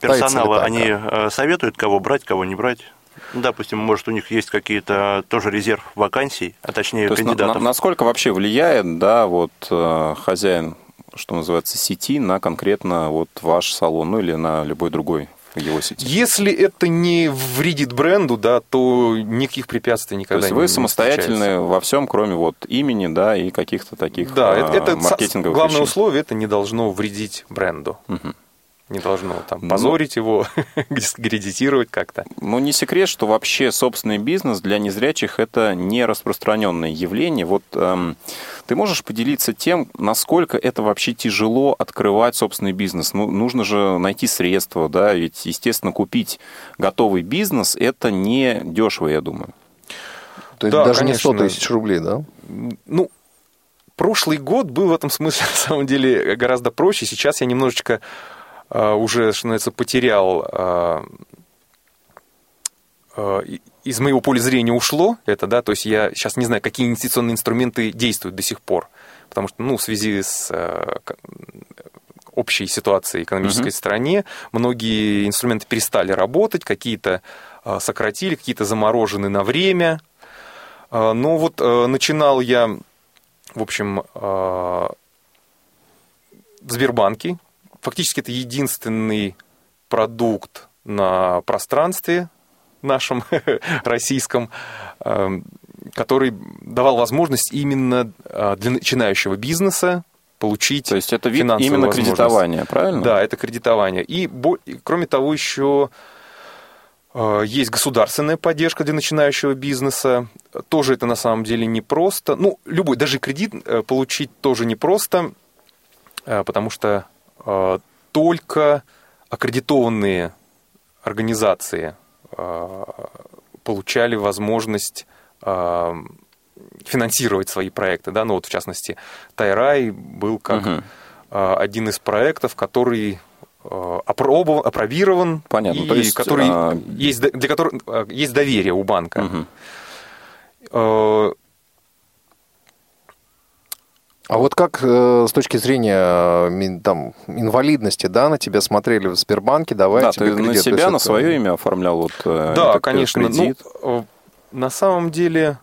персонала так, они э, советуют, кого брать, кого не брать? Ну, Допустим, может, у них есть какие-то тоже резерв вакансий, а точнее То есть на- кандидатов. на- насколько вообще влияет, да, вот э, хозяин, что называется, сети на конкретно вот ваш салон, ну или на любой другой его сети? Если это не вредит бренду, да, то никаких препятствий То никогда есть не вы не самостоятельны встречается. во всем, кроме вот имени, да, и каких-то таких Да, э, это, это маркетинговых главное вещей. условие, это не должно вредить бренду. Мгм. Не должно там Ну. позорить его, дискредитировать как-то. Ну, не секрет, что вообще собственный бизнес для незрячих это не распространенное явление. Вот эм, ты можешь поделиться тем, насколько это вообще тяжело открывать собственный бизнес? Ну, нужно же найти средства, да, ведь, естественно, купить готовый бизнес это не дешево, я думаю. То есть Да, даже не 100 конечно. тысяч рублей, да? Ну, прошлый год был в этом смысле, на самом деле, гораздо проще. Сейчас я немножечко уже, что называется, потерял... э, э, из моего поля зрения ушло это, да, то есть я сейчас не знаю, какие инвестиционные инструменты действуют до сих пор, потому что, ну, в связи с э, общей ситуацией экономической в стране, многие инструменты перестали работать, какие-то э, сократили, какие-то заморожены на время. Э, Но вот э, начинал я, в общем, э, в Сбербанке. Фактически это единственный продукт на пространстве нашем российском, э, который давал возможность именно э, для начинающего бизнеса получить То есть это вид именно кредитования, правильно? Да, это кредитование. И, кроме того, еще э, есть государственная поддержка для начинающего бизнеса. Тоже это на самом деле непросто. Ну, любой, даже кредит э, получить тоже непросто, потому что только аккредитованные организации э, получали возможность э, финансировать свои проекты. Да? Ну, вот, в частности, Тайрай был как э, один из проектов, который опробован, опробирован, Понятно, и то есть, который а, есть, для которого есть доверие у банка. Мгм. А вот как э, с точки зрения э, там, инвалидности, да, на тебя смотрели в Сбербанке, давай Да, тебе ты на кредит. Есть себя, на это- свое имя оформлял вот э, Да, конечно. Ну, кредит? на самом деле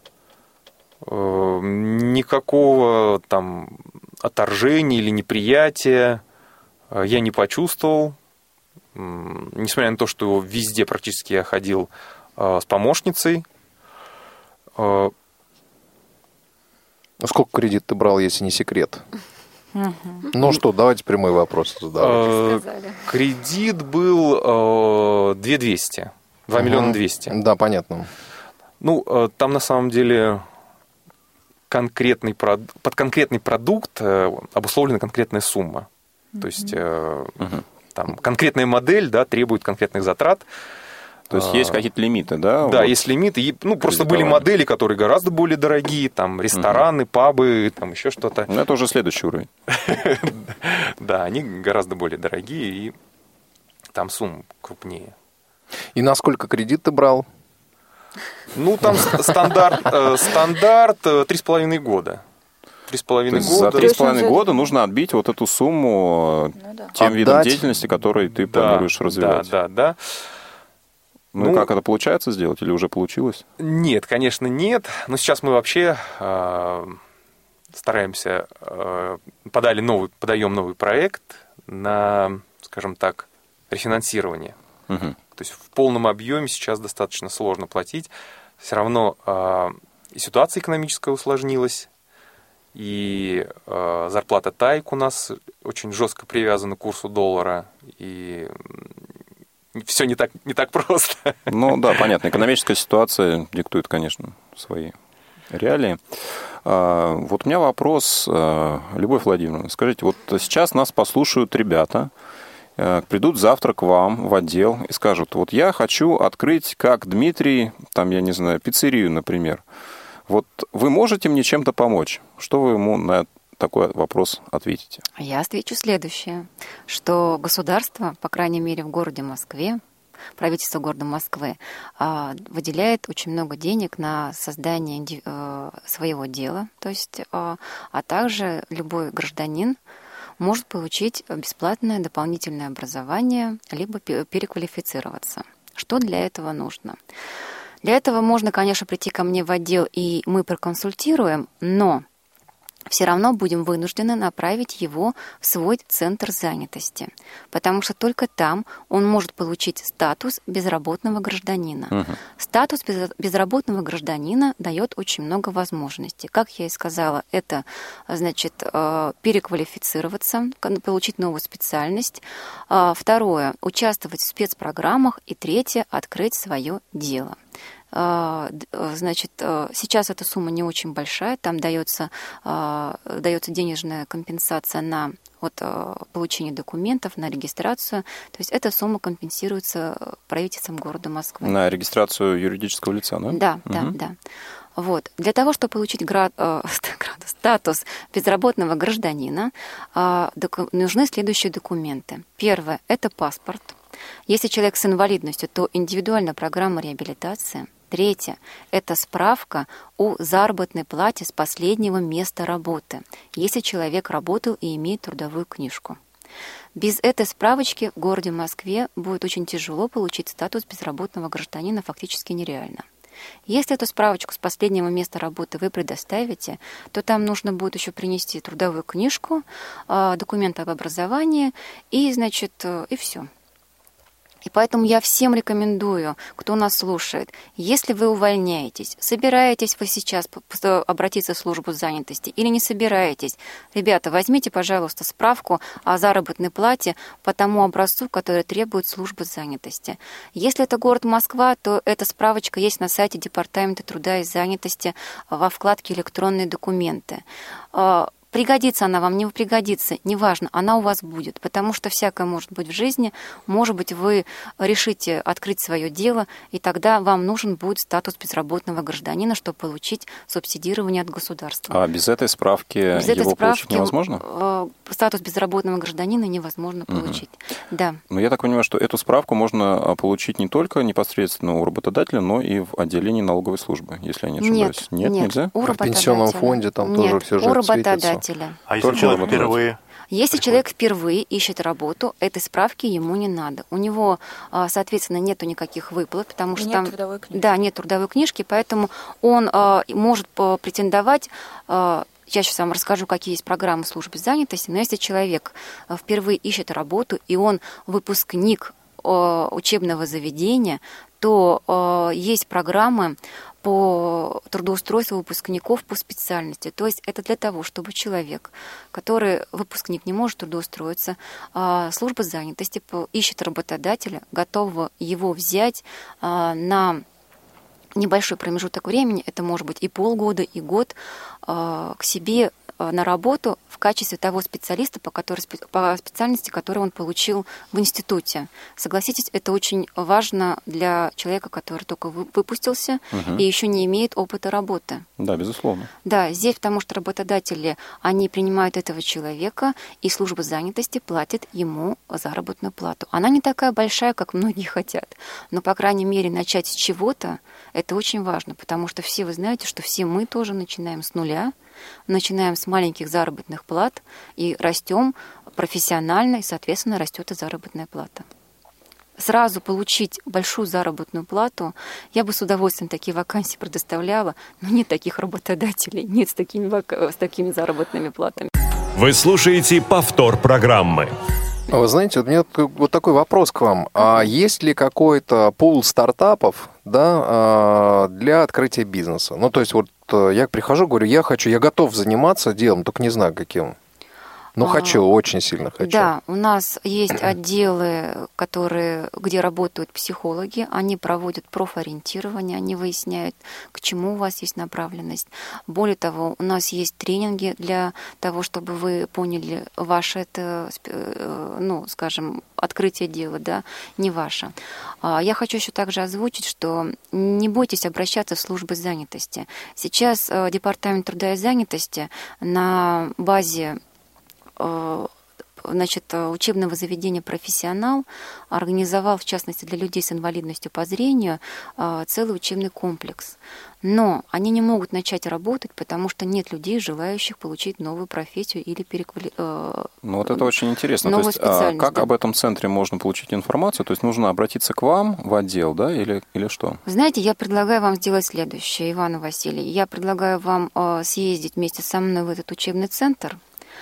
э, никакого там отторжения или неприятия я не почувствовал. Несмотря на то, что везде практически я ходил э, с помощницей. Э, Ну, Сколько кредит ты брал, если не секрет? Ну что, давайте прямой вопрос задавать. э. Кредит был э, 2200. 2 миллиона Мгм. 200. Да, понятно. Ну, э, там на самом деле конкретный под конкретный продукт э, обусловлена конкретная сумма. То есть э, там конкретная модель да, требует конкретных затрат. То есть А, есть какие-то лимиты, да? Да, вот? есть лимиты. И, ну, просто были модели, которые гораздо более дорогие, там рестораны, пабы, там еще что-то. Ну, это уже следующий уровень. Да, они гораздо более дорогие, и там сумма крупнее. И на сколько кредит ты брал? Ну, там ст- стандарт, э, стандарт э, три с половиной года. Три с То половиной есть за года. три с Точно половиной за- года нужно отбить вот эту сумму э, Ну да. тем видом Отдать. деятельности, который ты Да, планируешь развивать. Да, да, да. Ну, и Ну, как это получается сделать или уже получилось? Нет, конечно, нет. Но сейчас мы вообще э, стараемся, э, подали новый, подаем новый проект на, скажем так, рефинансирование. Мгм. То есть в полном объеме сейчас достаточно сложно платить. Все равно э, и ситуация экономическая усложнилась, и э, зарплата тайк у нас очень жестко привязана к курсу доллара, и все не так, не так просто. Ну да, понятно. Экономическая ситуация диктует, конечно, свои реалии. А, Вот у меня вопрос, а, Любовь Владимировна, скажите, вот сейчас нас послушают ребята, э, придут завтра к вам в отдел и скажут, вот я хочу открыть, как Дмитрий, там, я не знаю, пиццерию, например. Вот вы можете мне чем-то помочь? Что вы ему на такой вопрос ответите? Я отвечу следующее, что государство, по крайней мере в городе Москве, правительство города Москвы а, выделяет очень много денег на создание э, своего дела, то есть, а, а также любой гражданин может получить бесплатное дополнительное образование, либо переквалифицироваться. Что для этого нужно? Для этого можно, конечно, прийти ко мне в отдел, и мы проконсультируем, но все равно будем вынуждены направить его в свой центр занятости, потому что только там он может получить статус безработного гражданина. Угу. Статус безработного гражданина дает очень много возможностей. Как я и сказала, это значит э, переквалифицироваться, получить новую специальность. А, второе, участвовать в спецпрограммах. И третье, открыть свое дело. А, э, значит, э, сейчас эта сумма не очень большая, там дается, а, дается денежная компенсация на вот э, получение документов, на регистрацию. То есть эта сумма компенсируется правительством города Москвы. На регистрацию юридического лица, да? Да, угу. да, да. Вот. Для того, чтобы получить град, э, статус безработного гражданина, э, нужны следующие документы. Первое – это паспорт. Если человек с инвалидностью, то индивидуальная программа реабилитации – Третье – это справка о заработной плате с последнего места работы, если человек работал и имеет трудовую книжку. Без этой справочки в городе Москве будет очень тяжело получить статус безработного гражданина, фактически нереально. Если эту справочку с последнего места работы вы предоставите, то там нужно будет еще принести трудовую книжку, а, документы об образовании и, значит, э, и все. И поэтому я всем рекомендую, кто нас слушает, если вы увольняетесь, собираетесь вы сейчас обратиться в службу занятости или не собираетесь, ребята, возьмите, пожалуйста, справку о заработной плате по тому образцу, который требует службы занятости. Если это город Москва, то эта справочка есть на сайте Департамента труда и занятости во вкладке «Электронные документы». Пригодится она вам, не пригодится, неважно, она у вас будет, потому что всякое может быть в жизни. Может быть, вы решите открыть свое дело, и тогда вам нужен будет статус безработного гражданина, чтобы получить субсидирование от государства. А без этой справки без его этой справки, получить невозможно? Э, статус безработного гражданина невозможно получить. Угу. Да. Но я так понимаю, что эту справку можно а, получить не только непосредственно у работодателя, но и в отделении налоговой службы, если я не ошибаюсь. Нет, нет, нет нельзя? У а в пенсионном фонде там нет, тоже все же у работодателя работодателя. А если человек впервые? Если человек впервые ищет работу, этой справки ему не надо. У него, а, соответственно, нету никаких выплат, потому что нет там... Трудовой книжки. Да, нет трудовой книжки, поэтому он а, может претендовать а, я сейчас вам расскажу, какие есть программы службы занятости, но если человек впервые ищет работу, и он выпускник учебного заведения, то есть программы по трудоустройству выпускников по специальности. То есть это для того, чтобы человек, который выпускник не может трудоустроиться, а, служба занятости ищет работодателя, готова его взять а, на небольшой промежуток времени, это может быть и полгода, и год, а, к себе на работу в качестве того специалиста, по, которой, по специальности, которую он получил в институте. Согласитесь, это очень важно для человека, который только выпустился угу. и еще не имеет опыта работы. Да, безусловно. Да, здесь потому что работодатели, они принимают этого человека, и служба занятости платит ему заработную плату. Она не такая большая, как многие хотят, но, по крайней мере, начать с чего-то, это очень важно, потому что все вы знаете, что все мы тоже начинаем с нуля, начинаем с маленьких заработных плат и растем профессионально, и, соответственно, растет и заработная плата сразу получить большую заработную плату, я бы с удовольствием такие вакансии предоставляла, но нет таких работодателей, нет с такими, с такими заработными платами. Вы слушаете повтор программы. Вы знаете, у меня вот такой вопрос к вам. А есть ли какой-то пул стартапов да, а, для открытия бизнеса? Ну, то есть вот я прихожу, говорю, я хочу, я готов заниматься делом, только не знаю каким. Ну, хочу, очень сильно хочу. Да, у нас есть отделы, которые, где работают психологи, они проводят профориентирование, они выясняют, к чему у вас есть направленность. Более того, у нас есть тренинги для того, чтобы вы поняли, ваше это, э, ну, скажем, открытие дела, да, не ваше. А, я хочу еще также озвучить, что не бойтесь обращаться в службы занятости. Сейчас э, Департамент труда и занятости на базе значит, учебного заведения «Профессионал» организовал, в частности, для людей с инвалидностью по зрению целый учебный комплекс но они не могут начать работать, потому что нет людей, желающих получить новую профессию или переквали... Э, ну вот это очень интересно. То есть, а, как да. об этом центре можно получить информацию? То есть нужно обратиться к вам в отдел, да, или, или что? Знаете, я предлагаю вам сделать следующее, Иван Василий. Я предлагаю вам э, съездить вместе со мной в этот учебный центр,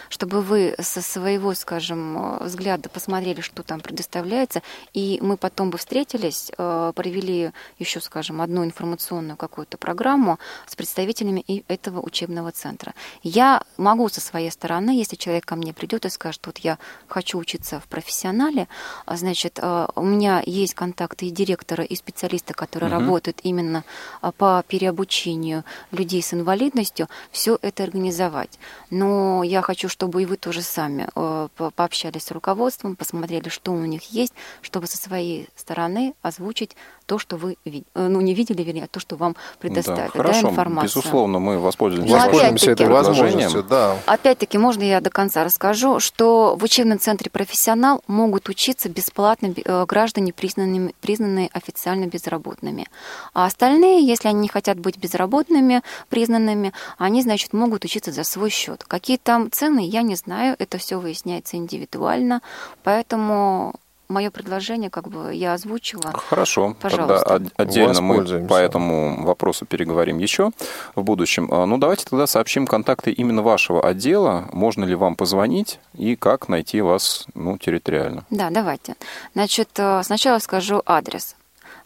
чтобы вы со своего, скажем, взгляда посмотрели, что там предоставляется, и мы потом бы встретились, э, провели еще, скажем, одну информационную какую-то программу с представителями этого учебного центра. Я могу со своей стороны, если человек ко мне придет и скажет, вот я хочу учиться в профессионале, а, значит, э, у меня есть контакты и директора, и специалиста, которые угу. работают именно а, по переобучению людей с инвалидностью, все это организовать. Но я хочу, чтобы и вы тоже сами э, пообщались с руководством, посмотрели, что у них есть, чтобы со своей стороны озвучить то, что вы э, ну, не видели, вернее, а то, что вам предоставили. Да, хорошо, да, информация. безусловно, мы воспользуемся, воспользуемся этой возможностью. Да. Опять-таки, можно я до конца расскажу, что в учебном центре «Профессионал» могут учиться бесплатно э, граждане, признанные, признанные официально безработными. А остальные, если они не хотят быть безработными, признанными, они, значит, могут учиться за свой счет. Какие там цены, я не знаю, это все выясняется индивидуально, поэтому мое предложение как бы я озвучила. Хорошо, Пожалуйста. тогда отдельно мы по этому вопросу переговорим еще в будущем. А, ну, давайте тогда сообщим контакты именно вашего отдела. Можно ли вам позвонить и как найти вас ну, территориально? Да, давайте. Значит, э, сначала скажу адрес.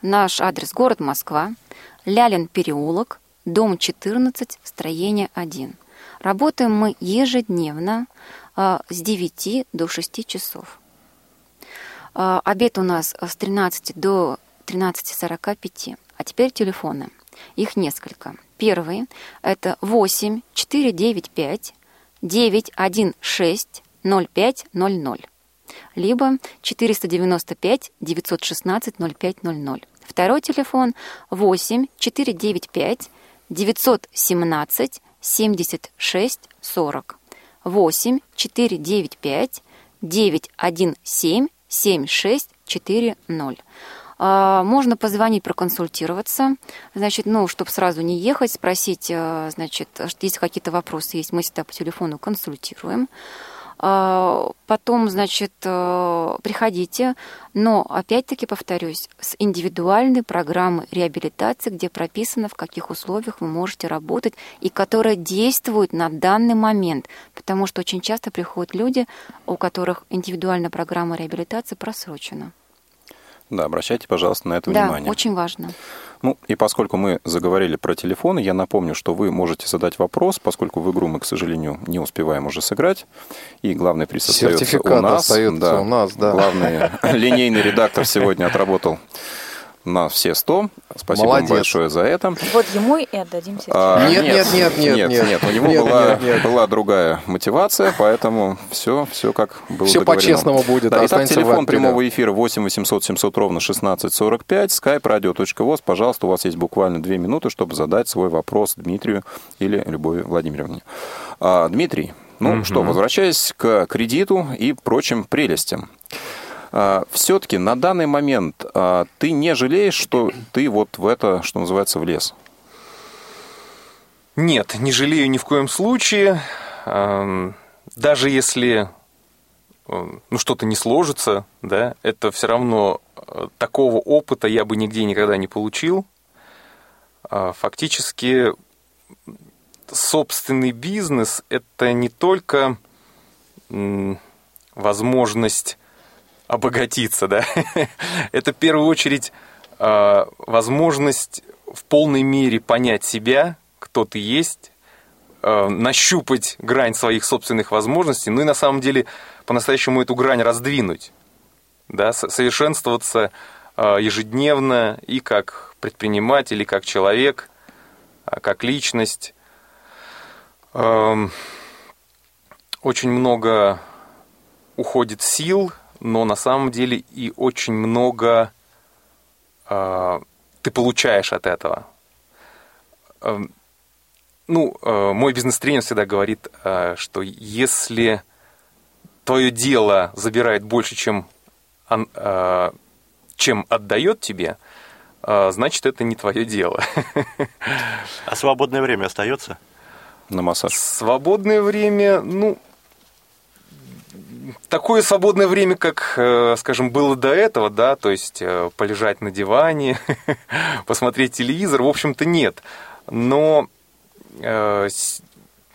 Наш адрес город Москва, Лялин переулок, дом 14, строение 1. Работаем мы ежедневно э, с 9 до 6 часов. А, обед у нас с 13 до 13.45. А теперь телефоны. Их несколько. Первый – это 8 495 916 0500 либо 495 916 0500. Второй телефон 8 495 917 76 40. 8 495 917 7640. А, можно позвонить, проконсультироваться, значит, ну, чтобы сразу не ехать, спросить, а, значит, если какие-то вопросы есть, мы всегда по телефону консультируем. А, потом, значит, приходите, но опять-таки повторюсь, с индивидуальной программой реабилитации, где прописано, в каких условиях вы можете работать и которая действует на данный момент, потому что очень часто приходят люди, у которых индивидуальная программа реабилитации просрочена. Да, обращайте, пожалуйста, на это да, внимание. очень важно. Ну, и поскольку мы заговорили про телефоны, я напомню, что вы можете задать вопрос, поскольку в игру мы, к сожалению, не успеваем уже сыграть. И главный приз остается у нас. остается да, у нас, да. Главный линейный редактор сегодня отработал на все 100. Спасибо Молодец. вам большое за это. Вот ему и отдадим а, нет, нет, нет, нет, нет, нет, нет. У него нет, была, нет, нет. была другая мотивация, поэтому все, все как было Все по-честному будет. Да, итак, телефон прямого эфира 8 800 700 ровно 1645, skype radio.voz. Пожалуйста, у вас есть буквально две минуты, чтобы задать свой вопрос Дмитрию или Любови Владимировне. А, Дмитрий, ну угу. что, возвращаясь к кредиту и прочим прелестям. А, Все-таки на данный момент а, ты не жалеешь, что ты вот в это, что называется, влез? Нет, не жалею ни в коем случае. Даже если ну, что-то не сложится, да, это все равно э, такого опыта я бы нигде никогда не получил. А, фактически собственный бизнес – это не только возможность обогатиться, да, это в первую очередь а, возможность в полной мере понять себя, кто ты есть, а, нащупать грань своих собственных возможностей, ну и на самом деле по-настоящему эту грань раздвинуть, да, совершенствоваться а, ежедневно и как предприниматель, и как человек, как личность. Очень много уходит сил но на самом деле и очень много э, ты получаешь от этого. Э, ну, э, мой бизнес-тренер всегда говорит, э, что если твое дело забирает больше, чем, э, чем отдает тебе, э, значит, это не твое дело. А свободное время остается? На массаж. Свободное время, ну, такое свободное время, как, э, скажем, было до этого, да, то есть э, полежать на диване, посмотреть телевизор, в общем-то, нет. Но э,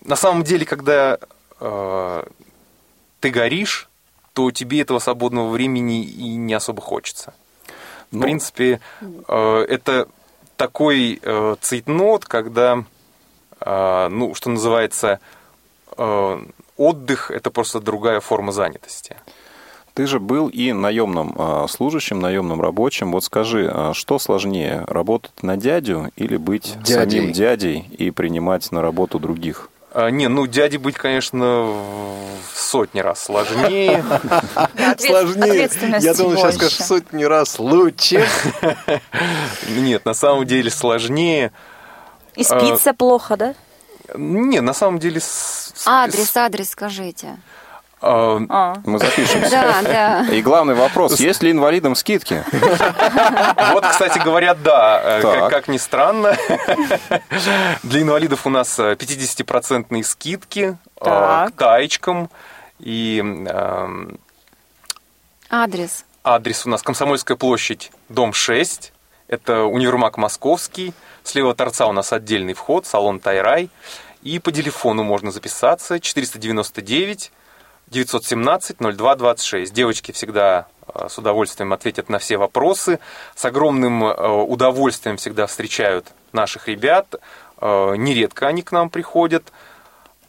на самом деле, когда ты горишь, то тебе этого свободного времени и не особо хочется. В ну, принципе, это такой цейтнот, когда, ну, что называется, отдых – это просто другая форма занятости. Ты же был и наемным а, служащим, наемным рабочим. Вот скажи, а что сложнее, работать на дядю или быть дядей. самим дядей и принимать на работу других? А, не, ну дяди быть, конечно, в сотни раз сложнее. Сложнее. Я думал, сейчас скажешь в сотни раз лучше. Нет, на самом деле сложнее. И спится плохо, да? Не, на самом деле... Адрес, адрес скажите. А, а. Мы запишем. Да, да. И главный вопрос, есть ли инвалидам скидки? Вот, кстати, говорят, да. Как, как ни странно. Для инвалидов у нас 50-процентные скидки так. к таечкам. И... Адрес. Адрес у нас Комсомольская площадь, дом 6. Это универмаг московский. С левого торца у нас отдельный вход, салон Тайрай. И по телефону можно записаться 499 917 0226. Девочки всегда э, с удовольствием ответят на все вопросы. С огромным э, удовольствием всегда встречают наших ребят. Э, нередко они к нам приходят.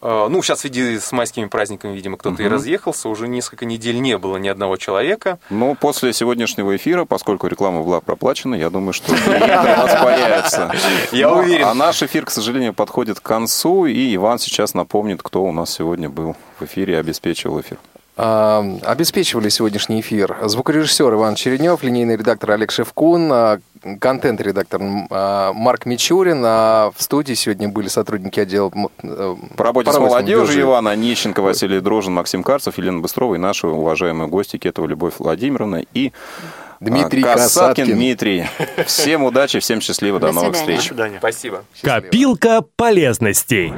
Э, ну, сейчас в связи с майскими праздниками, видимо, кто-то угу. и разъехался. Уже несколько недель не было ни одного человека. Ну, после сегодняшнего эфира, поскольку реклама была проплачена, я думаю, что у нас появятся. Я уверен. А наш эфир, к сожалению, подходит к концу, и Иван сейчас напомнит, кто у нас сегодня был в эфире и обеспечивал эфир. А, обеспечивали сегодняшний эфир звукорежиссер Иван Черенев, линейный редактор Олег Шевкун, а, контент-редактор а, Марк Мичурин, а в студии сегодня были сотрудники отдела э, по работе с молодежью Ивана Нищенко, Василий Дрожин, Максим Карцев, Елена Быстрова и наши уважаемые гости Кетова Любовь Владимировна и Дмитрий Касаткин. Касаткин. Дмитрий. Всем удачи, всем счастливо, до, до новых встреч. До свидания. Спасибо. Копилка полезностей.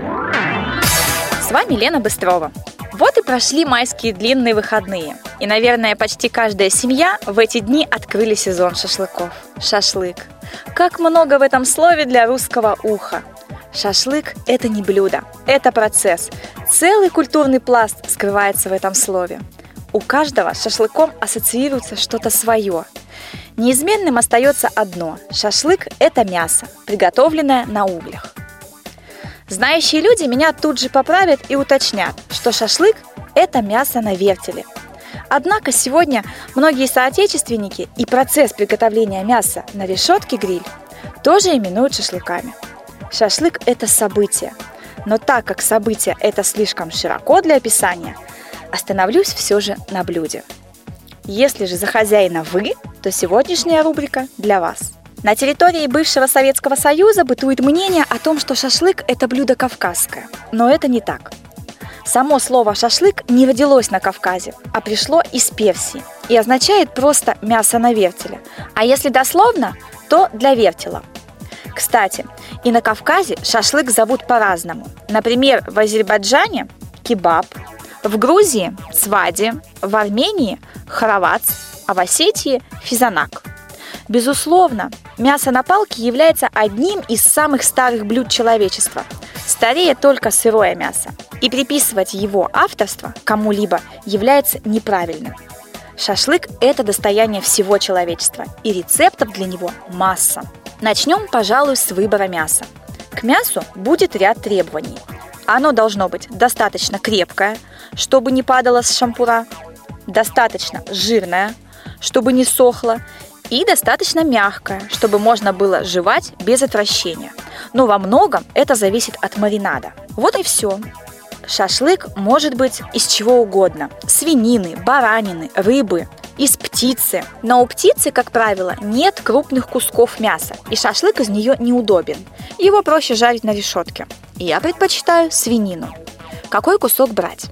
С вами Лена Быстрова. Вот и прошли майские длинные выходные. И, наверное, почти каждая семья в эти дни открыли сезон шашлыков. Шашлык. Как много в этом слове для русского уха. Шашлык – это не блюдо, это процесс. Целый культурный пласт скрывается в этом слове. У каждого с шашлыком ассоциируется что-то свое. Неизменным остается одно – шашлык – это мясо, приготовленное на углях. Знающие люди меня тут же поправят и уточнят, что шашлык – это мясо на вертеле. Однако сегодня многие соотечественники и процесс приготовления мяса на решетке гриль тоже именуют шашлыками. Шашлык – это событие. Но так как событие это слишком широко для описания, остановлюсь все же на блюде. Если же за хозяина вы, то сегодняшняя рубрика для вас – на территории бывшего Советского Союза бытует мнение о том, что шашлык – это блюдо кавказское. Но это не так. Само слово «шашлык» не родилось на Кавказе, а пришло из Персии и означает просто «мясо на вертеле». А если дословно, то «для вертела». Кстати, и на Кавказе шашлык зовут по-разному. Например, в Азербайджане – кебаб, в Грузии – свади, в Армении – харавац, а в Осетии – физанак – Безусловно, мясо на палке является одним из самых старых блюд человечества. Старее только сырое мясо. И приписывать его авторство кому-либо является неправильным. Шашлык – это достояние всего человечества, и рецептов для него масса. Начнем, пожалуй, с выбора мяса. К мясу будет ряд требований. Оно должно быть достаточно крепкое, чтобы не падало с шампура, достаточно жирное, чтобы не сохло, и достаточно мягкое, чтобы можно было жевать без отвращения. Но во многом это зависит от маринада. Вот и все. Шашлык может быть из чего угодно. Свинины, баранины, рыбы, из птицы. Но у птицы, как правило, нет крупных кусков мяса, и шашлык из нее неудобен. Его проще жарить на решетке. Я предпочитаю свинину. Какой кусок брать?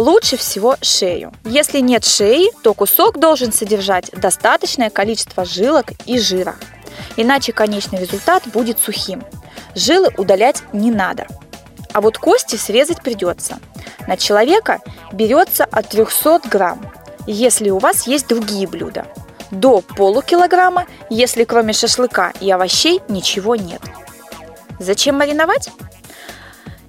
Лучше всего шею. Если нет шеи, то кусок должен содержать достаточное количество жилок и жира. Иначе конечный результат будет сухим. Жилы удалять не надо. А вот кости срезать придется. На человека берется от 300 грамм, если у вас есть другие блюда. До полукилограмма, если кроме шашлыка и овощей ничего нет. Зачем мариновать?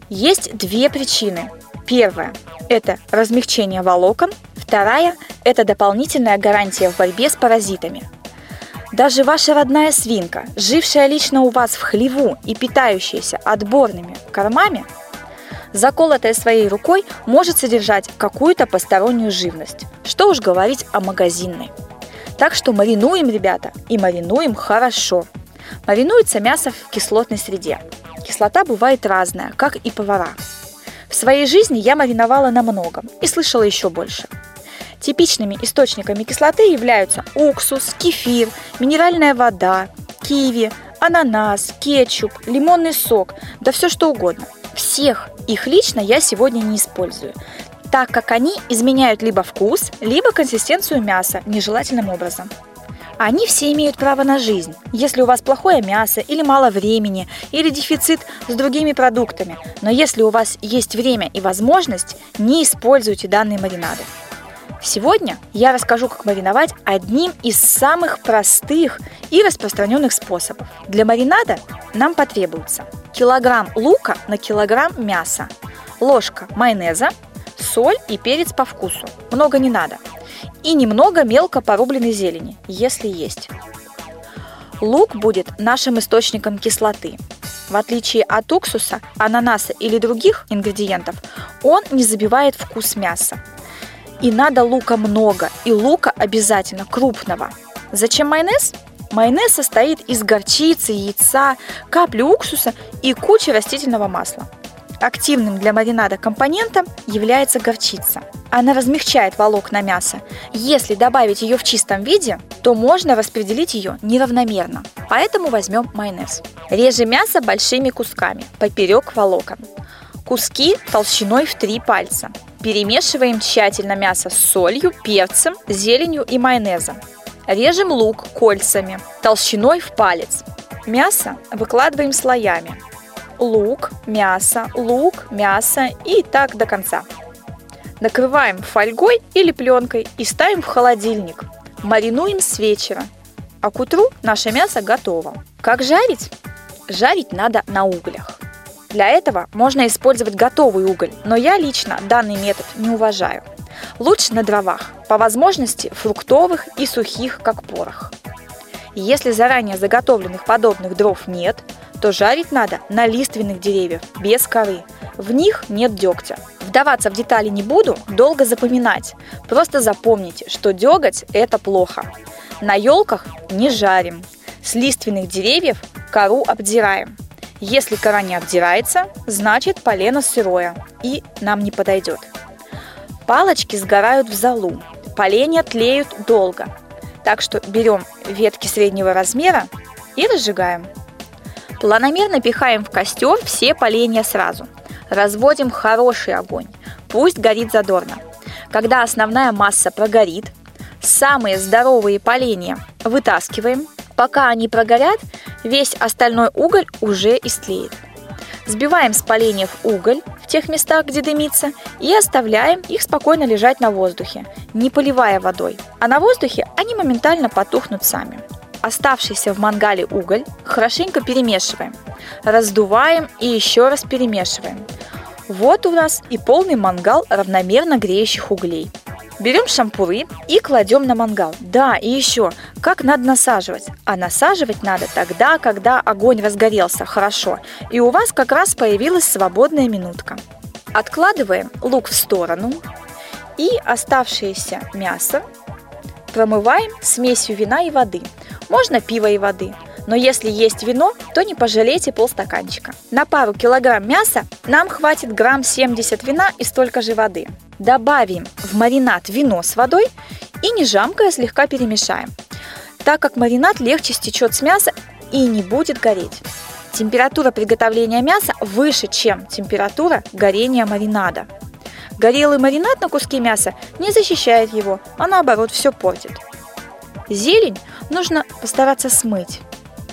Есть две причины. Первая – это размягчение волокон. Вторая – это дополнительная гарантия в борьбе с паразитами. Даже ваша родная свинка, жившая лично у вас в хлеву и питающаяся отборными кормами, заколотая своей рукой, может содержать какую-то постороннюю живность. Что уж говорить о магазинной. Так что маринуем, ребята, и маринуем хорошо. Маринуется мясо в кислотной среде. Кислота бывает разная, как и повара. В своей жизни я мариновала на многом и слышала еще больше. Типичными источниками кислоты являются уксус, кефир, минеральная вода, киви, ананас, кетчуп, лимонный сок, да все что угодно. Всех их лично я сегодня не использую, так как они изменяют либо вкус, либо консистенцию мяса нежелательным образом. Они все имеют право на жизнь. Если у вас плохое мясо или мало времени, или дефицит с другими продуктами, но если у вас есть время и возможность, не используйте данные маринады. Сегодня я расскажу, как мариновать одним из самых простых и распространенных способов. Для маринада нам потребуется килограмм лука на килограмм мяса, ложка майонеза, соль и перец по вкусу. Много не надо – и немного мелко порубленной зелени, если есть. Лук будет нашим источником кислоты. В отличие от уксуса, ананаса или других ингредиентов, он не забивает вкус мяса. И надо лука много, и лука обязательно крупного. Зачем майонез? Майонез состоит из горчицы, яйца, капли уксуса и кучи растительного масла. Активным для маринада компонентом является горчица. Она размягчает волокна мяса. Если добавить ее в чистом виде, то можно распределить ее неравномерно. Поэтому возьмем майонез. Режем мясо большими кусками, поперек волокон. Куски толщиной в 3 пальца. Перемешиваем тщательно мясо с солью, перцем, зеленью и майонезом. Режем лук кольцами, толщиной в палец. Мясо выкладываем слоями лук, мясо, лук, мясо и так до конца. Накрываем фольгой или пленкой и ставим в холодильник. Маринуем с вечера. А к утру наше мясо готово. Как жарить? Жарить надо на углях. Для этого можно использовать готовый уголь, но я лично данный метод не уважаю. Лучше на дровах, по возможности фруктовых и сухих, как порох. Если заранее заготовленных подобных дров нет, то жарить надо на лиственных деревьях, без коры. В них нет дегтя. Вдаваться в детали не буду, долго запоминать. Просто запомните, что деготь – это плохо. На елках не жарим. С лиственных деревьев кору обдираем. Если кора не обдирается, значит полено сырое и нам не подойдет. Палочки сгорают в залу. Поленья тлеют долго. Так что берем ветки среднего размера и разжигаем. Планомерно пихаем в костер все поленья сразу. Разводим хороший огонь. Пусть горит задорно. Когда основная масса прогорит, самые здоровые поленья вытаскиваем. Пока они прогорят, весь остальной уголь уже истлеет. Сбиваем с поленьев уголь в тех местах, где дымится, и оставляем их спокойно лежать на воздухе, не поливая водой. А на воздухе они моментально потухнут сами. Оставшийся в мангале уголь хорошенько перемешиваем. Раздуваем и еще раз перемешиваем. Вот у нас и полный мангал равномерно греющих углей. Берем шампуры и кладем на мангал. Да, и еще, как надо насаживать? А насаживать надо тогда, когда огонь разгорелся хорошо, и у вас как раз появилась свободная минутка. Откладываем лук в сторону и оставшееся мясо промываем смесью вина и воды – можно пиво и воды. Но если есть вино, то не пожалейте полстаканчика. На пару килограмм мяса нам хватит грамм 70 вина и столько же воды. Добавим в маринад вино с водой и не жамкая слегка перемешаем, так как маринад легче стечет с мяса и не будет гореть. Температура приготовления мяса выше, чем температура горения маринада. Горелый маринад на куске мяса не защищает его, а наоборот все портит. Зелень нужно постараться смыть.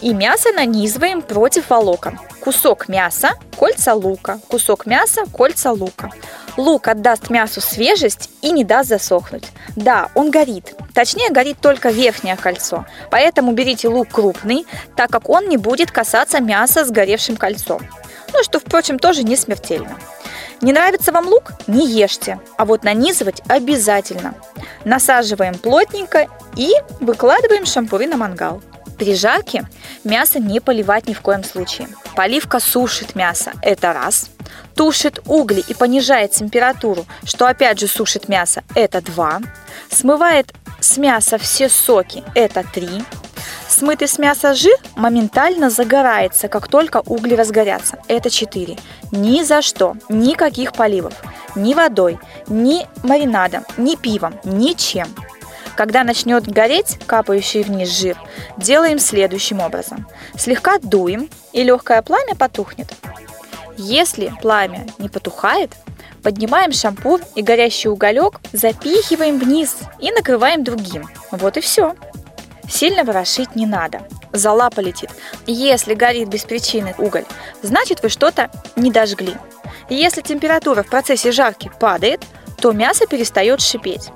И мясо нанизываем против волокон. Кусок мяса, кольца лука, кусок мяса, кольца лука. Лук отдаст мясу свежесть и не даст засохнуть. Да, он горит. Точнее, горит только верхнее кольцо. Поэтому берите лук крупный, так как он не будет касаться мяса с горевшим кольцом. Ну, что, впрочем, тоже не смертельно. Не нравится вам лук? Не ешьте, а вот нанизывать обязательно. Насаживаем плотненько и выкладываем шампуры на мангал. Жарке мясо не поливать ни в коем случае. Поливка сушит мясо, это раз. Тушит угли и понижает температуру, что опять же сушит мясо, это два. Смывает с мяса все соки, это три. Смытый с мяса жир моментально загорается, как только угли разгорятся. Это 4. Ни за что, никаких поливов, ни водой, ни маринадом, ни пивом, ничем. Когда начнет гореть капающий вниз жир, делаем следующим образом. Слегка дуем, и легкое пламя потухнет. Если пламя не потухает, поднимаем шампур и горящий уголек запихиваем вниз и накрываем другим. Вот и все. Сильно ворошить не надо. Зола полетит. Если горит без причины уголь, значит вы что-то не дожгли. Если температура в процессе жарки падает, то мясо перестает шипеть.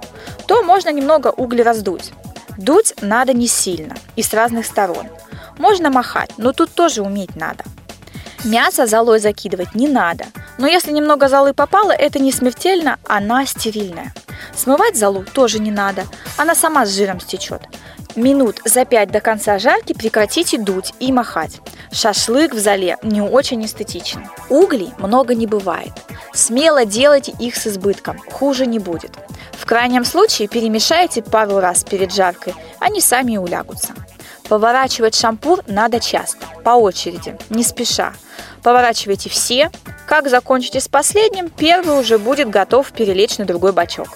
То можно немного угли раздуть. Дуть надо не сильно и с разных сторон. Можно махать, но тут тоже уметь надо. Мясо золой закидывать не надо, но если немного золы попало, это не смертельно, она стерильная. Смывать золу тоже не надо, она сама с жиром стечет. Минут за пять до конца жарки прекратите дуть и махать. Шашлык в зале не очень эстетичен. Углей много не бывает. Смело делайте их с избытком, хуже не будет. В крайнем случае перемешайте пару раз перед жаркой, они сами улягутся. Поворачивать шампур надо часто, по очереди, не спеша. Поворачивайте все. Как закончите с последним, первый уже будет готов перелечь на другой бачок.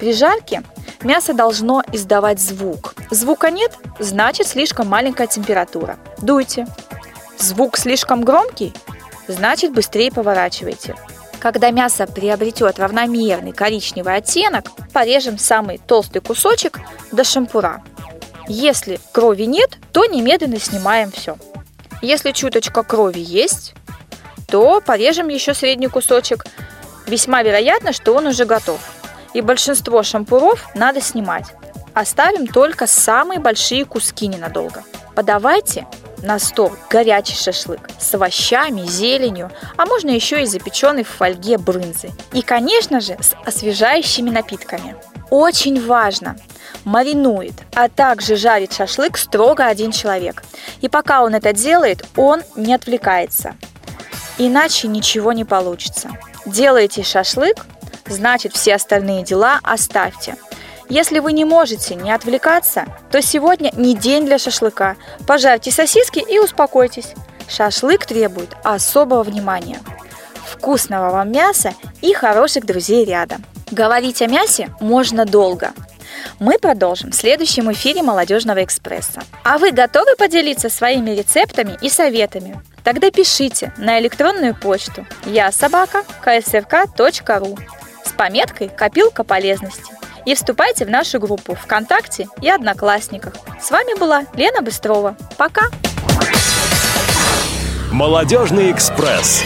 При жарке мясо должно издавать звук. Звука нет, значит слишком маленькая температура. Дуйте. Звук слишком громкий, значит быстрее поворачивайте. Когда мясо приобретет равномерный коричневый оттенок, порежем самый толстый кусочек до шампура. Если крови нет, то немедленно снимаем все. Если чуточка крови есть, то порежем еще средний кусочек. Весьма вероятно, что он уже готов и большинство шампуров надо снимать. Оставим только самые большие куски ненадолго. Подавайте на стол горячий шашлык с овощами, зеленью, а можно еще и запеченный в фольге брынзы. И, конечно же, с освежающими напитками. Очень важно, маринует, а также жарит шашлык строго один человек. И пока он это делает, он не отвлекается. Иначе ничего не получится. Делайте шашлык значит все остальные дела оставьте. Если вы не можете не отвлекаться, то сегодня не день для шашлыка. Пожарьте сосиски и успокойтесь. Шашлык требует особого внимания. Вкусного вам мяса и хороших друзей рядом. Говорить о мясе можно долго. Мы продолжим в следующем эфире «Молодежного экспресса». А вы готовы поделиться своими рецептами и советами? Тогда пишите на электронную почту я собака ksrk.ru пометкой «Копилка полезности» и вступайте в нашу группу ВКонтакте и Одноклассниках. С вами была Лена Быстрова. Пока! Молодежный экспресс.